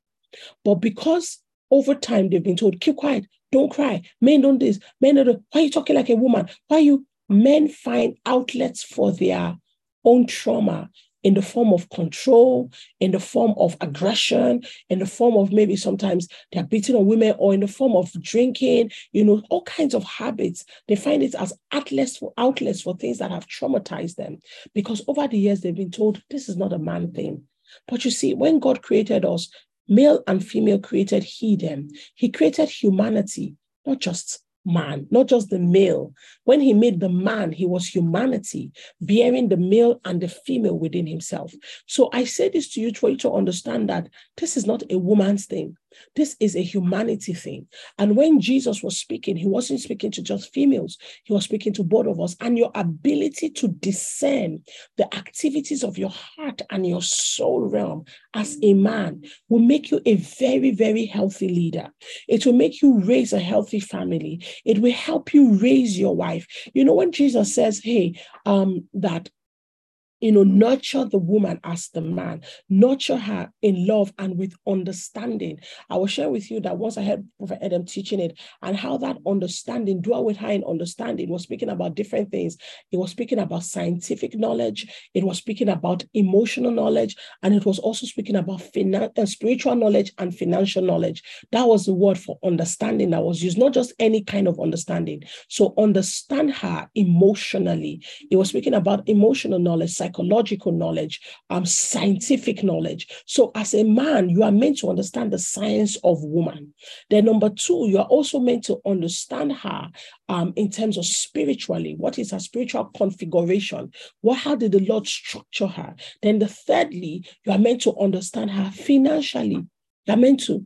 But because over time they've been told, keep quiet, don't cry, men don't this, men don't, why are you talking like a woman? Why you men find outlets for their own trauma in the form of control, in the form of aggression, in the form of maybe sometimes they're beating on women, or in the form of drinking, you know, all kinds of habits. They find it as outlets for outlets for things that have traumatized them. Because over the years they've been told this is not a man thing. But you see, when God created us, Male and female created he them. He created humanity, not just man, not just the male. When he made the man, he was humanity, bearing the male and the female within himself. So I say this to you you to understand that this is not a woman's thing. This is a humanity thing. And when Jesus was speaking, he wasn't speaking to just females, he was speaking to both of us. And your ability to discern the activities of your heart and your soul realm as a man will make you a very, very healthy leader. It will make you raise a healthy family. It will help you raise your wife. You know, when Jesus says, hey, um, that you know, nurture the woman as the man, nurture her in love and with understanding. I will share with you that once I heard Prophet Adam teaching it and how that understanding, dwell with her in understanding, was speaking about different things. It was speaking about scientific knowledge, it was speaking about emotional knowledge, and it was also speaking about finan- uh, spiritual knowledge and financial knowledge. That was the word for understanding that was used, not just any kind of understanding. So understand her emotionally. It was speaking about emotional knowledge, psychological knowledge, um, scientific knowledge. So, as a man, you are meant to understand the science of woman. Then, number two, you are also meant to understand her um, in terms of spiritually. What is her spiritual configuration? What how did the Lord structure her? Then, the thirdly, you are meant to understand her financially. You are meant to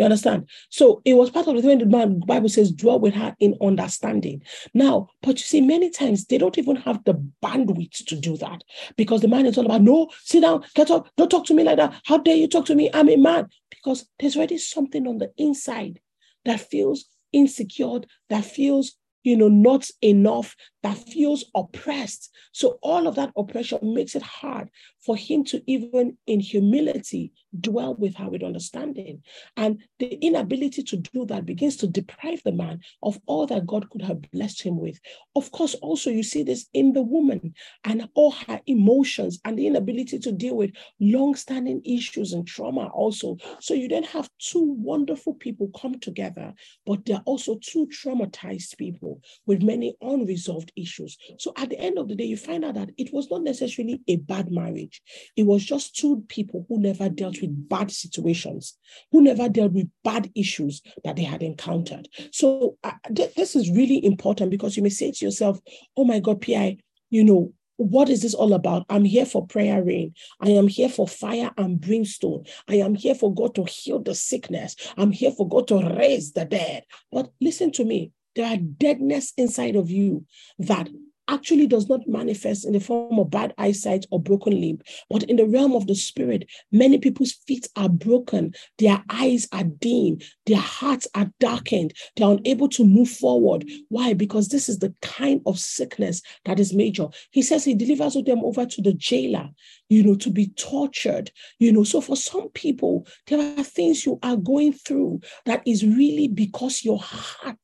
you understand? So it was part of the thing the Bible says, dwell with her in understanding. Now, but you see, many times they don't even have the bandwidth to do that because the man is all about, no, sit down, get up, don't talk to me like that. How dare you talk to me? I'm a man. Because there's already something on the inside that feels insecure, that feels you know, not enough, that feels oppressed. So all of that oppression makes it hard for him to even in humility dwell with her with understanding. And the inability to do that begins to deprive the man of all that God could have blessed him with. Of course, also you see this in the woman and all her emotions and the inability to deal with long-standing issues and trauma also. So you then have two wonderful people come together, but they're also two traumatized people with many unresolved issues. So at the end of the day, you find out that it was not necessarily a bad marriage. It was just two people who never dealt with bad situations, who never dealt with bad issues that they had encountered. So uh, th- this is really important because you may say to yourself, oh my God, PI, you know, what is this all about? I'm here for prayer rain. I am here for fire and brimstone. I am here for God to heal the sickness. I'm here for God to raise the dead. But listen to me, there are deadness inside of you that actually does not manifest in the form of bad eyesight or broken limb, but in the realm of the spirit, many people's feet are broken, their eyes are dim, their hearts are darkened, they're unable to move forward. Why? Because this is the kind of sickness that is major. He says he delivers them over to the jailer, you know, to be tortured, you know. So for some people, there are things you are going through that is really because your heart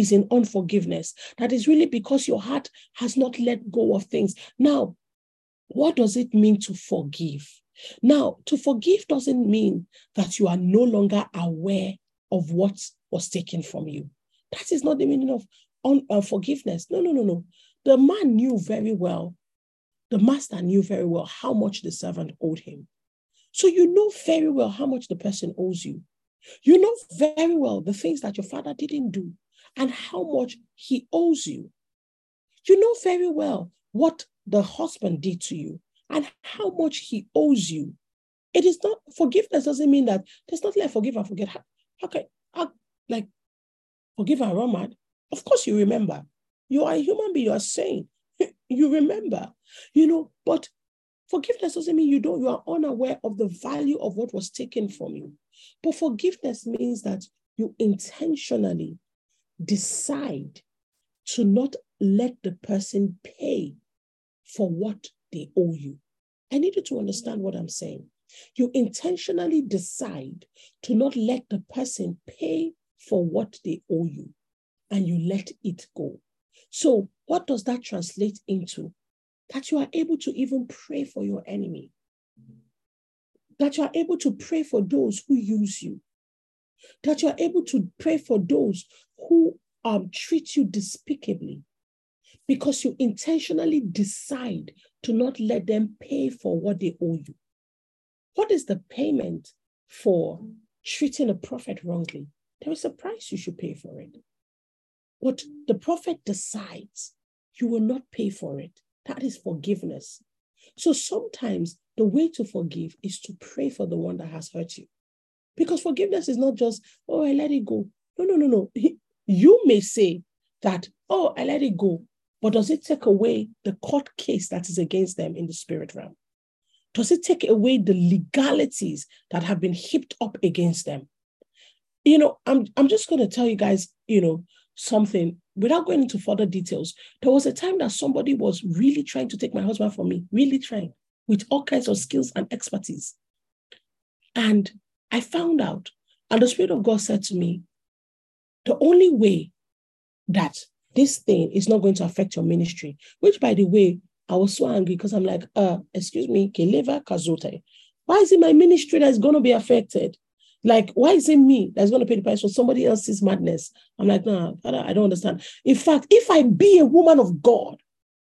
is in unforgiveness. That is really because your heart has not let go of things. Now, what does it mean to forgive? Now, to forgive doesn't mean that you are no longer aware of what was taken from you. That is not the meaning of unforgiveness. Uh, no, no, no, no. The man knew very well, the master knew very well how much the servant owed him. So you know very well how much the person owes you. You know very well the things that your father didn't do and how much he owes you. You know very well what the husband did to you and how much he owes you. It is not forgiveness doesn't mean that there's not like forgive and forget. Okay, how, like forgive and run mad. Of course, you remember. You are a human being. You are sane. you remember. You know, but forgiveness doesn't mean you don't. You are unaware of the value of what was taken from you. But forgiveness means that you intentionally decide to not let the person pay for what they owe you. I need you to understand what I'm saying. You intentionally decide to not let the person pay for what they owe you and you let it go. So, what does that translate into? That you are able to even pray for your enemy, that you are able to pray for those who use you, that you are able to pray for those who um, treat you despicably because you intentionally decide to not let them pay for what they owe you. What is the payment for treating a prophet wrongly? There is a price you should pay for it. But the prophet decides you will not pay for it. That is forgiveness. So sometimes the way to forgive is to pray for the one that has hurt you. Because forgiveness is not just, oh, I let it go. No, no, no, no. You may say that, oh, I let it go. But does it take away the court case that is against them in the spirit realm? Does it take away the legalities that have been heaped up against them? You know, I'm, I'm just going to tell you guys, you know, something without going into further details. There was a time that somebody was really trying to take my husband from me, really trying with all kinds of skills and expertise. And I found out, and the Spirit of God said to me, the only way that this thing is not going to affect your ministry, which by the way, I was so angry because I'm like, uh, excuse me, Kazote. Why is it my ministry that's going to be affected? Like, why is it me that's going to pay the price for somebody else's madness? I'm like, no, nah, I don't understand. In fact, if I be a woman of God,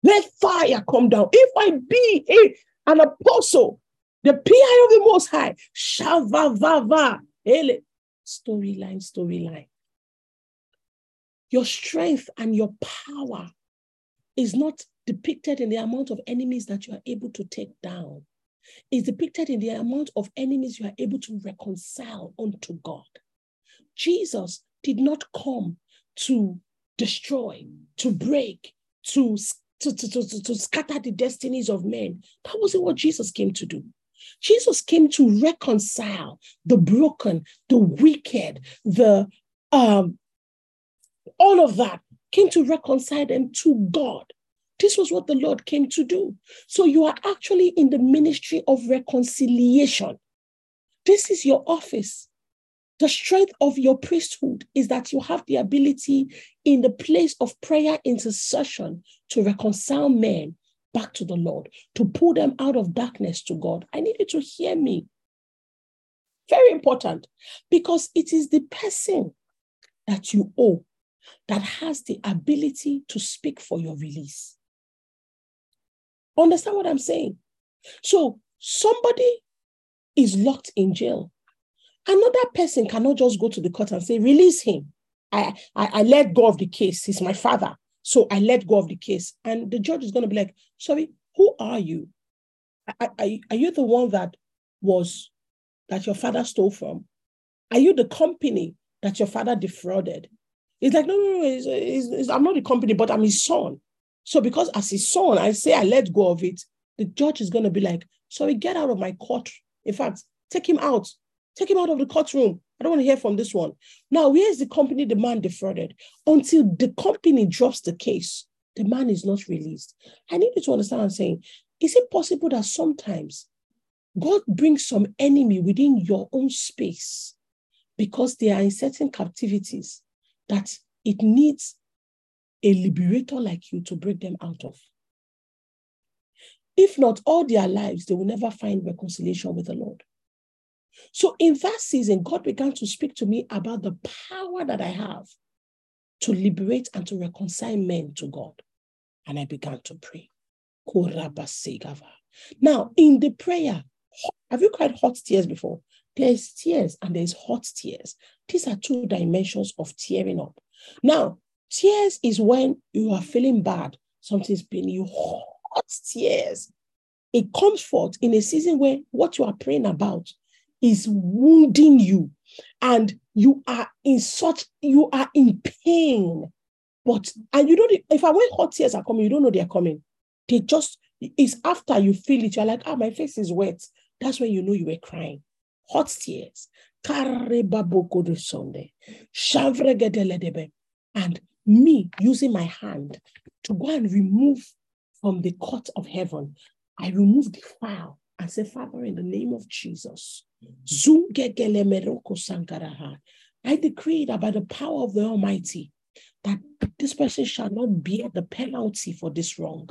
let fire come down. If I be a, an apostle, the PI of the Most High, shavavava, Ele, storyline, storyline. Your strength and your power is not depicted in the amount of enemies that you are able to take down. It's depicted in the amount of enemies you are able to reconcile unto God. Jesus did not come to destroy, to break, to, to, to, to, scatter the destinies of men. That wasn't what Jesus came to do. Jesus came to reconcile the broken, the wicked, the um, all of that came to reconcile them to God. This was what the Lord came to do. So you are actually in the ministry of reconciliation. This is your office. The strength of your priesthood is that you have the ability in the place of prayer intercession to reconcile men back to the Lord, to pull them out of darkness to God. I need you to hear me. Very important because it is the person that you owe that has the ability to speak for your release. Understand what I'm saying? So somebody is locked in jail. Another person cannot just go to the court and say, release him. I, I, I let go of the case. He's my father. So I let go of the case. And the judge is going to be like, sorry, who are you? Are, you the one that was, that your father stole from? Are you the company that your father defrauded? It's like, no, no, no, I'm not the company, but I'm his son. So because as his son, I say I let go of it, the judge is going to be like, so sorry, get out of my court. In fact, take him out. Take him out of the courtroom. I don't want to hear from this one. Now, where is the company the man defrauded? Until the company drops the case, the man is not released. I need you to understand I'm saying. Is it possible that sometimes God brings some enemy within your own space because they are in certain captivities that it needs a liberator like you to break them out of? If not all their lives, they will never find reconciliation with the Lord. So in that season, God began to speak to me about the power that I have to liberate and to reconcile men to God. And I began to pray. Now, in the prayer, have you cried hot tears before? There's tears and there's hot tears. These are two dimensions of tearing up. Now, tears is when you are feeling bad, something's been you, hot tears. It comes forth in a season where what you are praying about is wounding you. And you are in such you are in pain. But and you don't if i when hot tears are coming you don't know they're coming. They just it's after you feel it. You're like ah my face is wet. That's when you know you were crying hot tears. And me using my hand to go and remove from the court of heaven i remove the file and say father in the name of jesus I decree that by the power of the Almighty, that this person shall not bear the penalty for this wrong.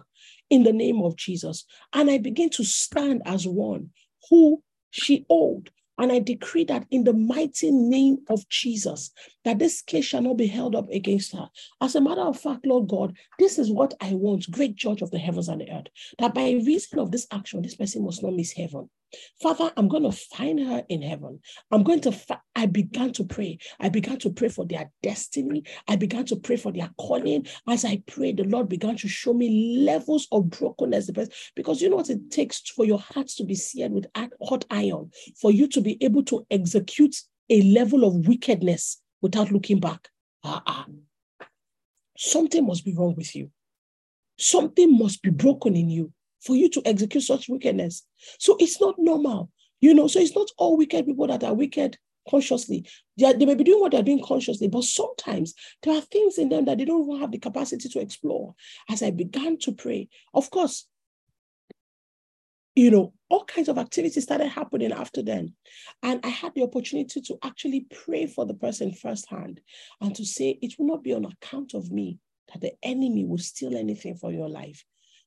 In the name of Jesus. And I begin to stand as one who she owed and I decree that in the mighty name of Jesus, that this case shall not be held up against her. As a matter of fact, Lord God, this is what I want, great judge of the heavens and the earth, that by reason of this action, this person must not miss heaven. Father, I'm going to find her in heaven. I'm going to, fi- I began to pray. I began to pray for their destiny. I began to pray for their calling. As I prayed, the Lord began to show me levels of brokenness. Because you know what it takes for your hearts to be seared with hot iron, for you to be able to execute a level of wickedness without looking back. Uh-uh. Something must be wrong with you. Something must be broken in you for you to execute such wickedness. So it's not normal, you know. So it's not all wicked people that are wicked consciously. They, are, they may be doing what they're doing consciously, but sometimes there are things in them that they don't have the capacity to explore. As I began to pray, of course, you know, all kinds of activities started happening after then. And I had the opportunity to actually pray for the person firsthand and to say, it will not be on account of me that the enemy will steal anything for your life.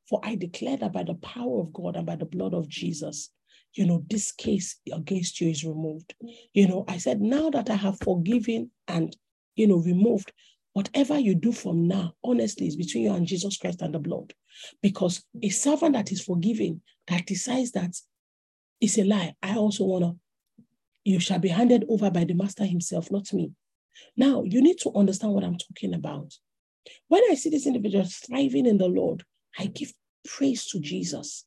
For I declare that by the power of God and by the blood of Jesus, you know, this case against you is removed. You know, I said, now that I have forgiven and, you know, removed, whatever you do from now, honestly, is between you and Jesus Christ and the blood. Because a servant that is forgiven, that decides that it's a lie, I also want to, you shall be handed over by the master himself, not me. Now, you need to understand what I'm talking about. When I see this individual thriving in the Lord, I give praise to Jesus.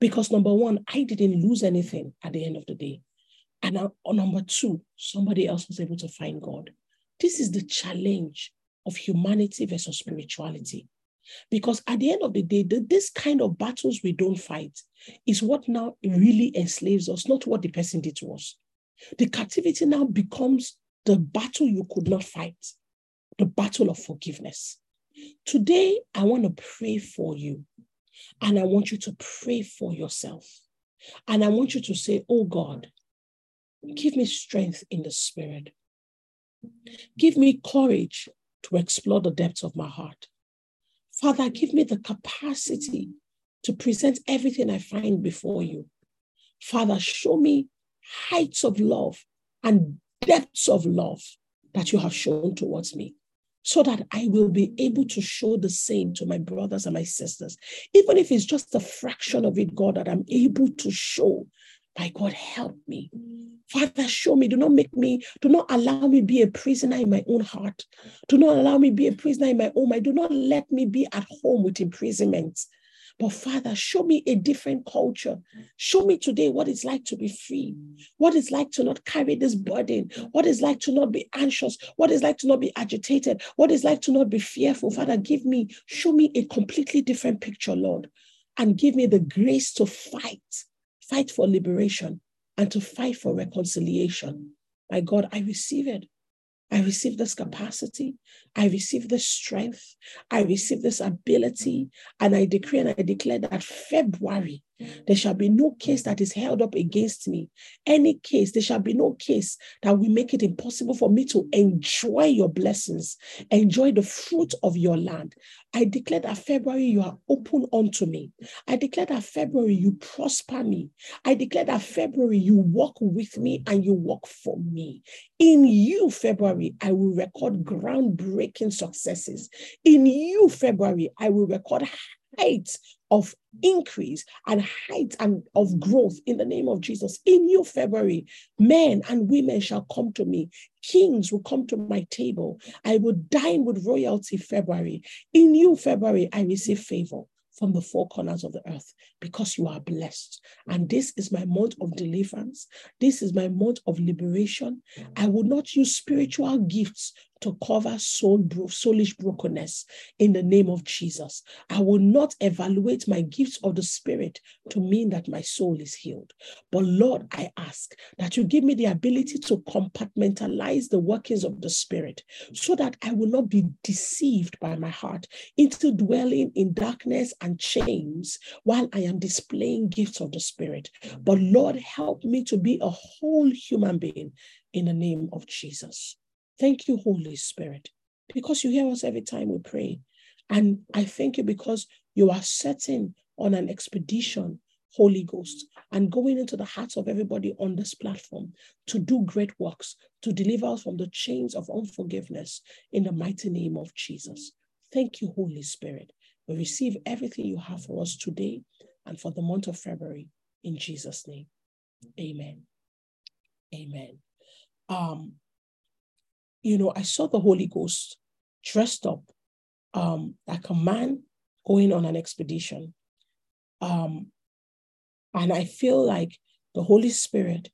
Because number one, I didn't lose anything at the end of the day. And now, number two, somebody else was able to find God. This is the challenge of humanity versus spirituality. Because at the end of the day, the, this kind of battles we don't fight is what now really enslaves us, not what the person did to us. The captivity now becomes the battle you could not fight, the battle of forgiveness. Today, I want to pray for you. And I want you to pray for yourself. And I want you to say, Oh God, give me strength in the spirit. Give me courage to explore the depths of my heart. Father, give me the capacity to present everything I find before you. Father, show me heights of love and depths of love that you have shown towards me so that I will be able to show the same to my brothers and my sisters. Even if it's just a fraction of it, God, that I'm able to show. My God, help me. Father, show me. Do not make me, do not allow me be a prisoner in my own heart. Do not allow me be a prisoner in my own I do not let me be at home with imprisonment. But Father, show me a different culture. Show me today what it's like to be free, what it's like to not carry this burden, what it's like to not be anxious, what it's like to not be agitated, what it's like to not be fearful. Father, give me, show me a completely different picture, Lord, and give me the grace to fight, fight for liberation and to fight for reconciliation. My God, I receive it. I receive this capacity. I receive this strength. I receive this ability. And I decree and I declare that February there shall be no case that is held up against me. Any case, there shall be no case that will make it impossible for me to enjoy your blessings, enjoy the fruit of your land. I declare that February you are open unto me. I declare that February you prosper me. I declare that February you walk with me and you walk for me. In you, February, I will record groundbreaking successes. In you, February, I will record heights of increase and height and of growth in the name of Jesus. In you, February, men and women shall come to me. Kings will come to my table. I will dine with royalty, February. In you, February, I receive favor from the four corners of the earth because you are blessed. And this is my month of deliverance. This is my month of liberation. I will not use spiritual gifts to cover soul bro- soulish brokenness in the name of Jesus. I will not evaluate my gifts of the Spirit to mean that my soul is healed. But Lord, I ask that you give me the ability to compartmentalize the workings of the Spirit so that I will not be deceived by my heart into dwelling in darkness and chains while I am displaying gifts of the Spirit. But Lord, help me to be a whole human being in the name of Jesus. Thank you, Holy Spirit, because you hear us every time we pray. And I thank you because you are setting on an expedition, Holy Ghost, and going into the hearts of everybody on this platform to do great works, to deliver us from the chains of unforgiveness in the mighty name of Jesus. Thank you, Holy Spirit. We receive everything you have for us today and for the month of February in Jesus' name. Amen. Amen. Um, you know, I saw the Holy Ghost dressed up um, like a man going on an expedition. Um, and I feel like the Holy Spirit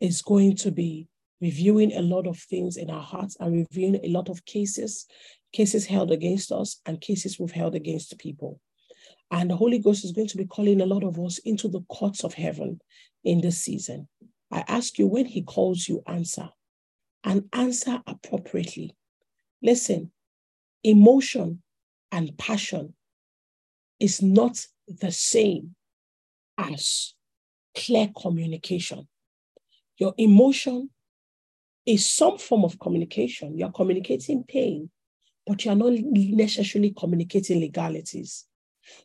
is going to be reviewing a lot of things in our hearts and reviewing a lot of cases, cases held against us and cases we've held against people. And the Holy Ghost is going to be calling a lot of us into the courts of heaven in this season. I ask you, when He calls you, answer and answer appropriately. Listen, emotion and passion is not the same as clear communication. Your emotion is some form of communication. You're communicating pain, but you're not necessarily communicating legalities.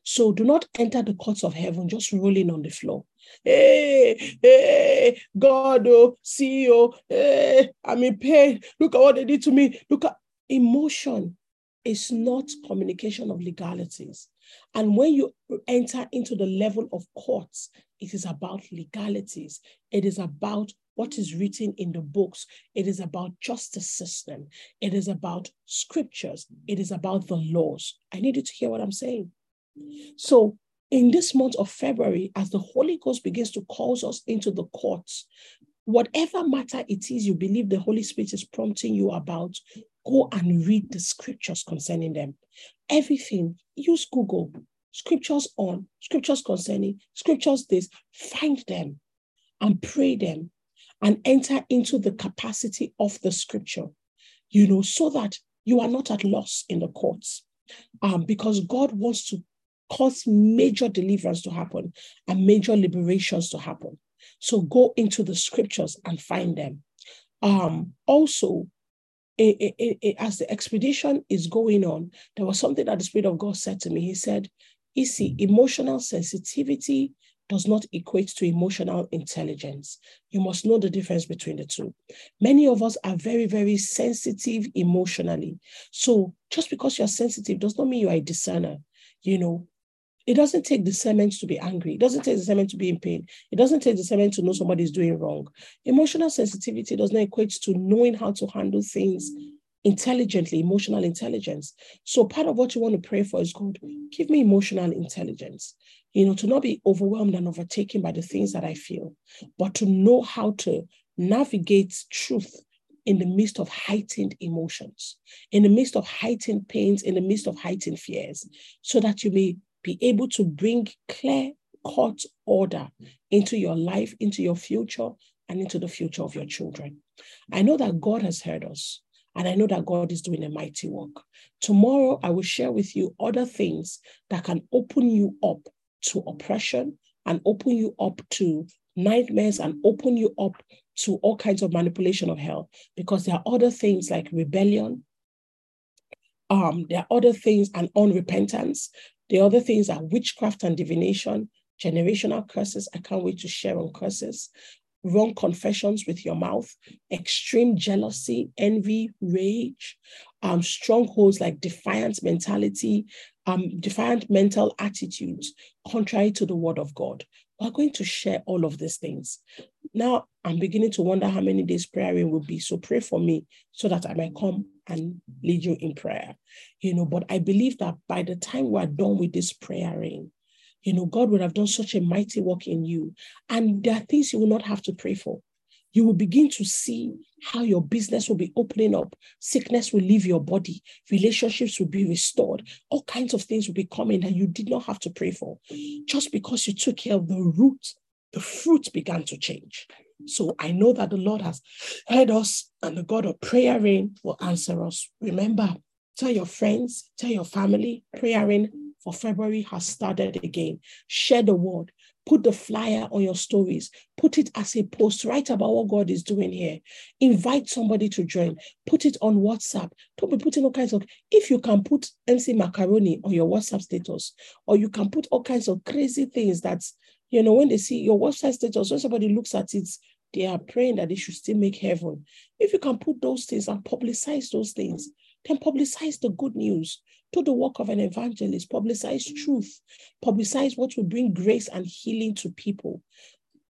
So do not enter the courts of heaven just rolling on the floor. Hey, hey, God, oh, see, oh, hey, I'm in pain. Look at what they did to me. Look at emotion is not communication of legalities. And when you enter into the level of courts, it is about legalities. It is about what is written in the books. It is about justice system. It is about scriptures. It is about the laws. I need you to hear what I'm saying. So in this month of February, as the Holy Ghost begins to call us into the courts, whatever matter it is you believe the Holy Spirit is prompting you about, go and read the scriptures concerning them. Everything, use Google, scriptures on, scriptures concerning, scriptures this, find them and pray them and enter into the capacity of the scripture, you know, so that you are not at loss in the courts. Um, because God wants to cause major deliverance to happen and major liberations to happen. So go into the scriptures and find them. Um, also, it, it, it, as the expedition is going on, there was something that the Spirit of God said to me. He said, You see, emotional sensitivity does not equate to emotional intelligence. You must know the difference between the two. Many of us are very, very sensitive emotionally. So just because you're sensitive does not mean you are a discerner. You know, it doesn't take discernment to be angry. It doesn't take discernment to be in pain. It doesn't take discernment to know somebody is doing wrong. Emotional sensitivity does not equate to knowing how to handle things intelligently, emotional intelligence. So part of what you want to pray for is God, give me emotional intelligence, you know, to not be overwhelmed and overtaken by the things that I feel, but to know how to navigate truth in the midst of heightened emotions, in the midst of heightened pains, in the midst of heightened fears, so that you may be able to bring clear cut order into your life, into your future, and into the future of your children. I know that God has heard us. And I know that God is doing a mighty work. Tomorrow, I will share with you other things that can open you up to oppression and open you up to nightmares and open you up to all kinds of manipulation of hell because there are other things like rebellion. Um, there are other things and unrepentance. The other things are witchcraft and divination, generational curses. I can't wait to share on curses wrong confessions with your mouth, extreme jealousy, envy, rage, um, strongholds like defiant mentality, um, defiant mental attitudes, contrary to the word of God. We're going to share all of these things. Now, I'm beginning to wonder how many days prayer will be. So pray for me so that I might come and lead you in prayer. You know, but I believe that by the time we're done with this praying, you know, God would have done such a mighty work in you. And there are things you will not have to pray for. You will begin to see how your business will be opening up. Sickness will leave your body. Relationships will be restored. All kinds of things will be coming that you did not have to pray for. Just because you took care of the root, the fruit began to change. So I know that the Lord has heard us and the God of prayer rain will answer us. Remember, tell your friends, tell your family, prayer rain for February has started again. Share the word. Put the flyer on your stories. Put it as a post. Write about what God is doing here. Invite somebody to join. Put it on WhatsApp. Don't be putting all kinds of. If you can put MC Macaroni on your WhatsApp status, or you can put all kinds of crazy things that, you know, when they see your WhatsApp status, when somebody looks at it, they are praying that they should still make heaven. If you can put those things and publicize those things, then publicize the good news. Do the work of an evangelist, publicize truth, publicize what will bring grace and healing to people.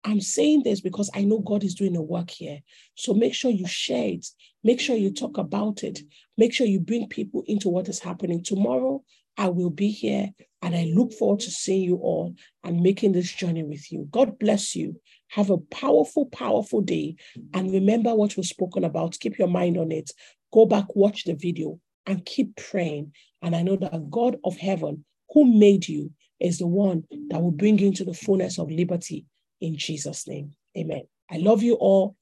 I'm saying this because I know God is doing a work here. So make sure you share it. Make sure you talk about it. Make sure you bring people into what is happening. Tomorrow, I will be here and I look forward to seeing you all and making this journey with you. God bless you. Have a powerful, powerful day. And remember what was spoken about. Keep your mind on it. Go back, watch the video, and keep praying. And I know that God of heaven, who made you, is the one that will bring you into the fullness of liberty in Jesus' name. Amen. I love you all,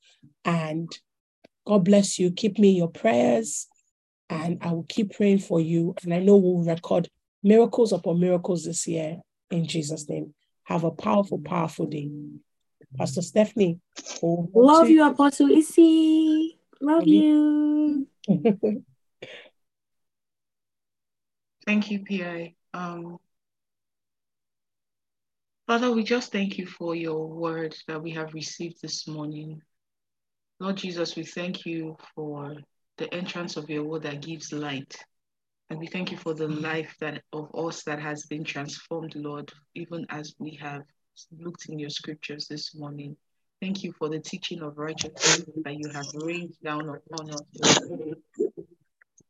and God bless you. Keep me in your prayers, and I will keep praying for you. And I know we'll record miracles upon miracles this year in Jesus' name. Have a powerful, powerful day. Pastor Stephanie. Love you, Apostle Issy. Love you. Thank you, PI. Um, Father, we just thank you for your word that we have received this morning. Lord Jesus, we thank you for the entrance of your word that gives light. And we thank you for the life that of us that has been transformed, Lord, even as we have looked in your scriptures this morning. Thank you for the teaching of righteousness that you have rained down upon us.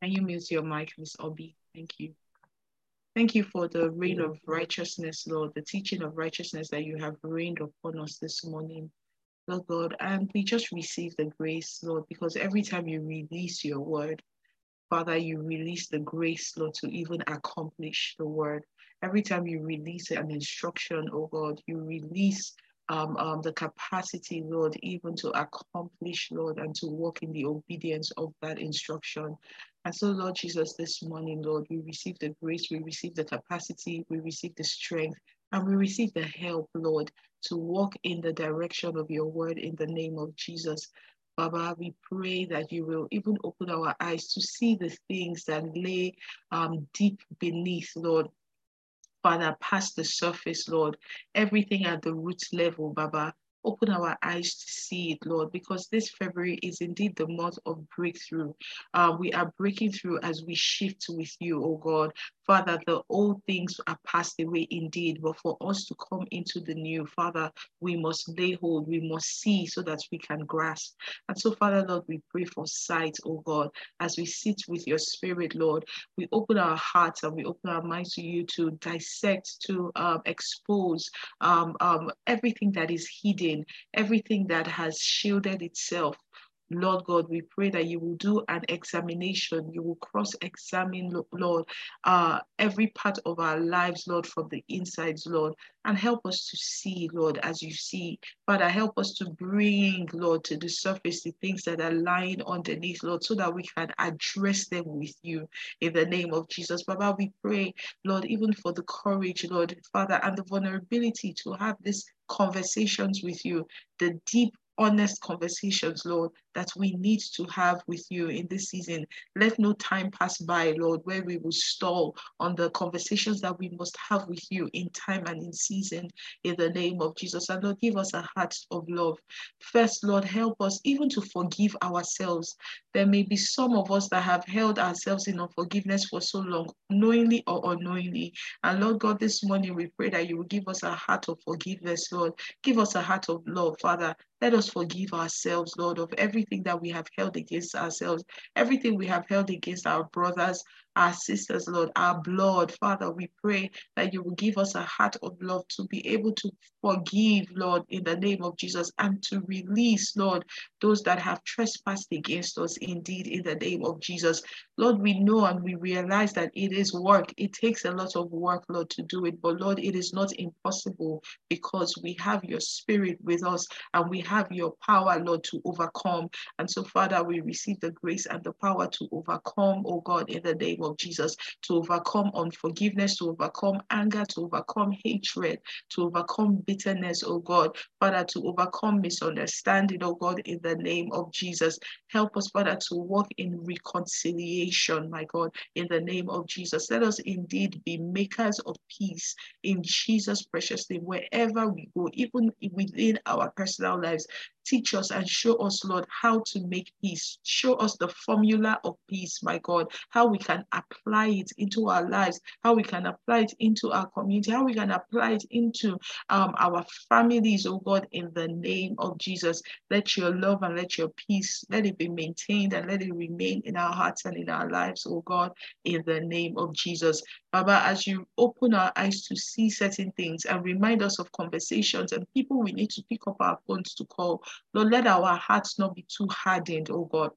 Can you mute your mic, Miss Obi? Thank you. Thank you for the rain of righteousness, Lord, the teaching of righteousness that you have rained upon us this morning. Lord God, and we just receive the grace, Lord, because every time you release your word, Father, you release the grace, Lord, to even accomplish the word. Every time you release an instruction, oh God, you release um, um, the capacity, Lord, even to accomplish, Lord, and to walk in the obedience of that instruction. And so, Lord Jesus, this morning, Lord, we receive the grace, we receive the capacity, we receive the strength, and we receive the help, Lord, to walk in the direction of your word in the name of Jesus. Baba, we pray that you will even open our eyes to see the things that lay um, deep beneath, Lord, Father, past the surface, Lord, everything at the root level, Baba. Open our eyes to see it, Lord, because this February is indeed the month of breakthrough. Uh, we are breaking through as we shift with you, oh God. Father, the old things are passed away indeed, but for us to come into the new, Father, we must lay hold, we must see so that we can grasp. And so, Father, Lord, we pray for sight, oh God, as we sit with your spirit, Lord. We open our hearts and we open our minds to you to dissect, to um, expose um, um, everything that is hidden, everything that has shielded itself Lord God, we pray that you will do an examination. You will cross examine, Lord, uh, every part of our lives, Lord, from the insides, Lord, and help us to see, Lord, as you see. Father, help us to bring, Lord, to the surface the things that are lying underneath, Lord, so that we can address them with you in the name of Jesus. Baba, we pray, Lord, even for the courage, Lord, Father, and the vulnerability to have these conversations with you, the deep honest conversations, Lord, that we need to have with you in this season. Let no time pass by, Lord, where we will stall on the conversations that we must have with you in time and in season in the name of Jesus. And Lord, give us a heart of love. First, Lord, help us even to forgive ourselves. There may be some of us that have held ourselves in unforgiveness for so long, knowingly or unknowingly. And Lord God, this morning we pray that you will give us a heart of forgiveness, Lord. Give us a heart of love, Father. Let us forgive ourselves, Lord, of everything that we have held against ourselves, everything we have held against our brothers, our sisters, Lord, our blood. Father, we pray that you will give us a heart of love to be able to forgive, Lord, in the name of Jesus, and to release, Lord, those that have trespassed against us, indeed, in the name of Jesus. Lord, we know and we realize that it is work. It takes a lot of work, Lord, to do it. But Lord, it is not impossible because we have your spirit with us and we have your power, Lord, to overcome. And so, Father, we receive the grace and the power to overcome, oh God, in the name of Jesus, to overcome unforgiveness, to overcome anger, to overcome hatred, to overcome bitterness, oh God, Father, to overcome misunderstanding, oh God, in the name of Jesus. Help us, Father, to walk in reconciliation, my God, in the name of Jesus. Let us indeed be makers of peace in Jesus' precious name, wherever we go, even within our personal lives. Teach us and show us, Lord, how to make peace. Show us the formula of peace, my God, how we can apply it into our lives, how we can apply it into our community, how we can apply it into um, our families, oh God, in the name of Jesus. Let your love and let your peace, let it be maintained and let it remain in our hearts and in our lives, oh God, in the name of Jesus. Baba, as you open our eyes to see certain things and remind us of conversations and people we need to pick up our phones to call, Lord, let our hearts not be too hardened, oh God.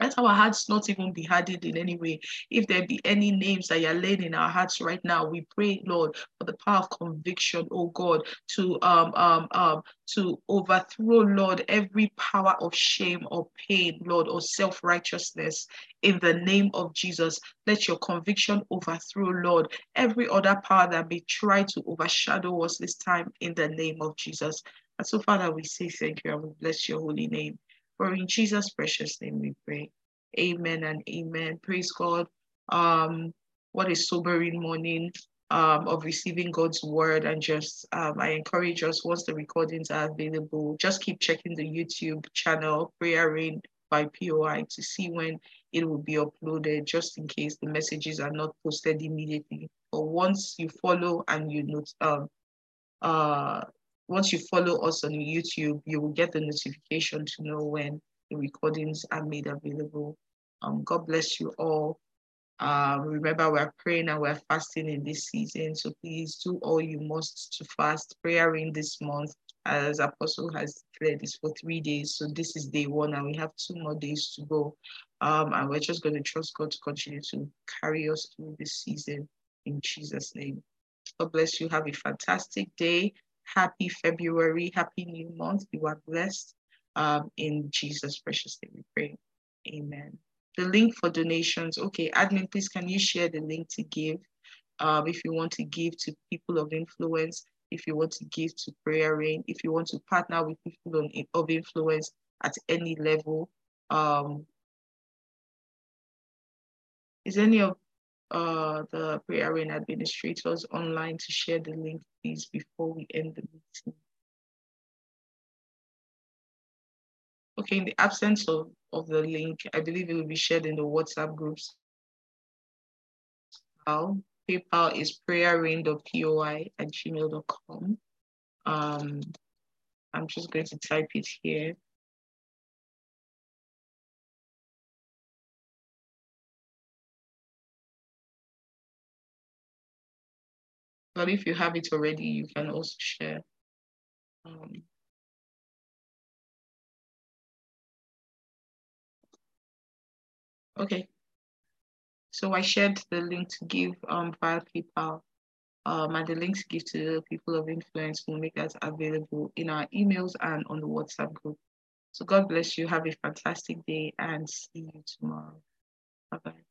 Let our hearts not even be hardened in any way. If there be any names that you're laying in our hearts right now, we pray, Lord, for the power of conviction, oh God, to um um um to overthrow, Lord, every power of shame or pain, Lord, or self-righteousness in the name of Jesus. Let your conviction overthrow, Lord, every other power that may try to overshadow us this time in the name of Jesus. And so, Father, we say thank you and we bless your holy name. For in Jesus' precious name we pray. Amen and amen. Praise God. Um, what a sobering morning um, of receiving God's word. And just, um, I encourage us once the recordings are available, just keep checking the YouTube channel, Prayer Rain by POI, to see when it will be uploaded, just in case the messages are not posted immediately. But once you follow and you note, um, uh, once you follow us on YouTube, you will get the notification to know when the recordings are made available. Um, God bless you all. Uh, remember, we're praying and we're fasting in this season. So please do all you must to fast. Prayer in this month, as Apostle has declared, is for three days. So this is day one, and we have two more days to go. Um, and we're just going to trust God to continue to carry us through this season in Jesus' name. God bless you. Have a fantastic day. Happy February. Happy new month. You are blessed. Um, in Jesus' precious name we pray. Amen. The link for donations. Okay, admin, please can you share the link to give? Um, if you want to give to people of influence, if you want to give to prayer rain, if you want to partner with people on, of influence at any level. Um, is any of uh, the prayer rain administrators online to share the link, please, before we end the meeting? Okay, in the absence of, of the link, I believe it will be shared in the WhatsApp groups. How? PayPal is prayerrain.poi at gmail.com. Um, I'm just going to type it here. But if you have it already, you can also share. Um, okay. So I shared the link to give um, via PayPal. Um, and the link to give to the people of influence will make that available in our emails and on the WhatsApp group. So God bless you. Have a fantastic day and see you tomorrow. Bye bye.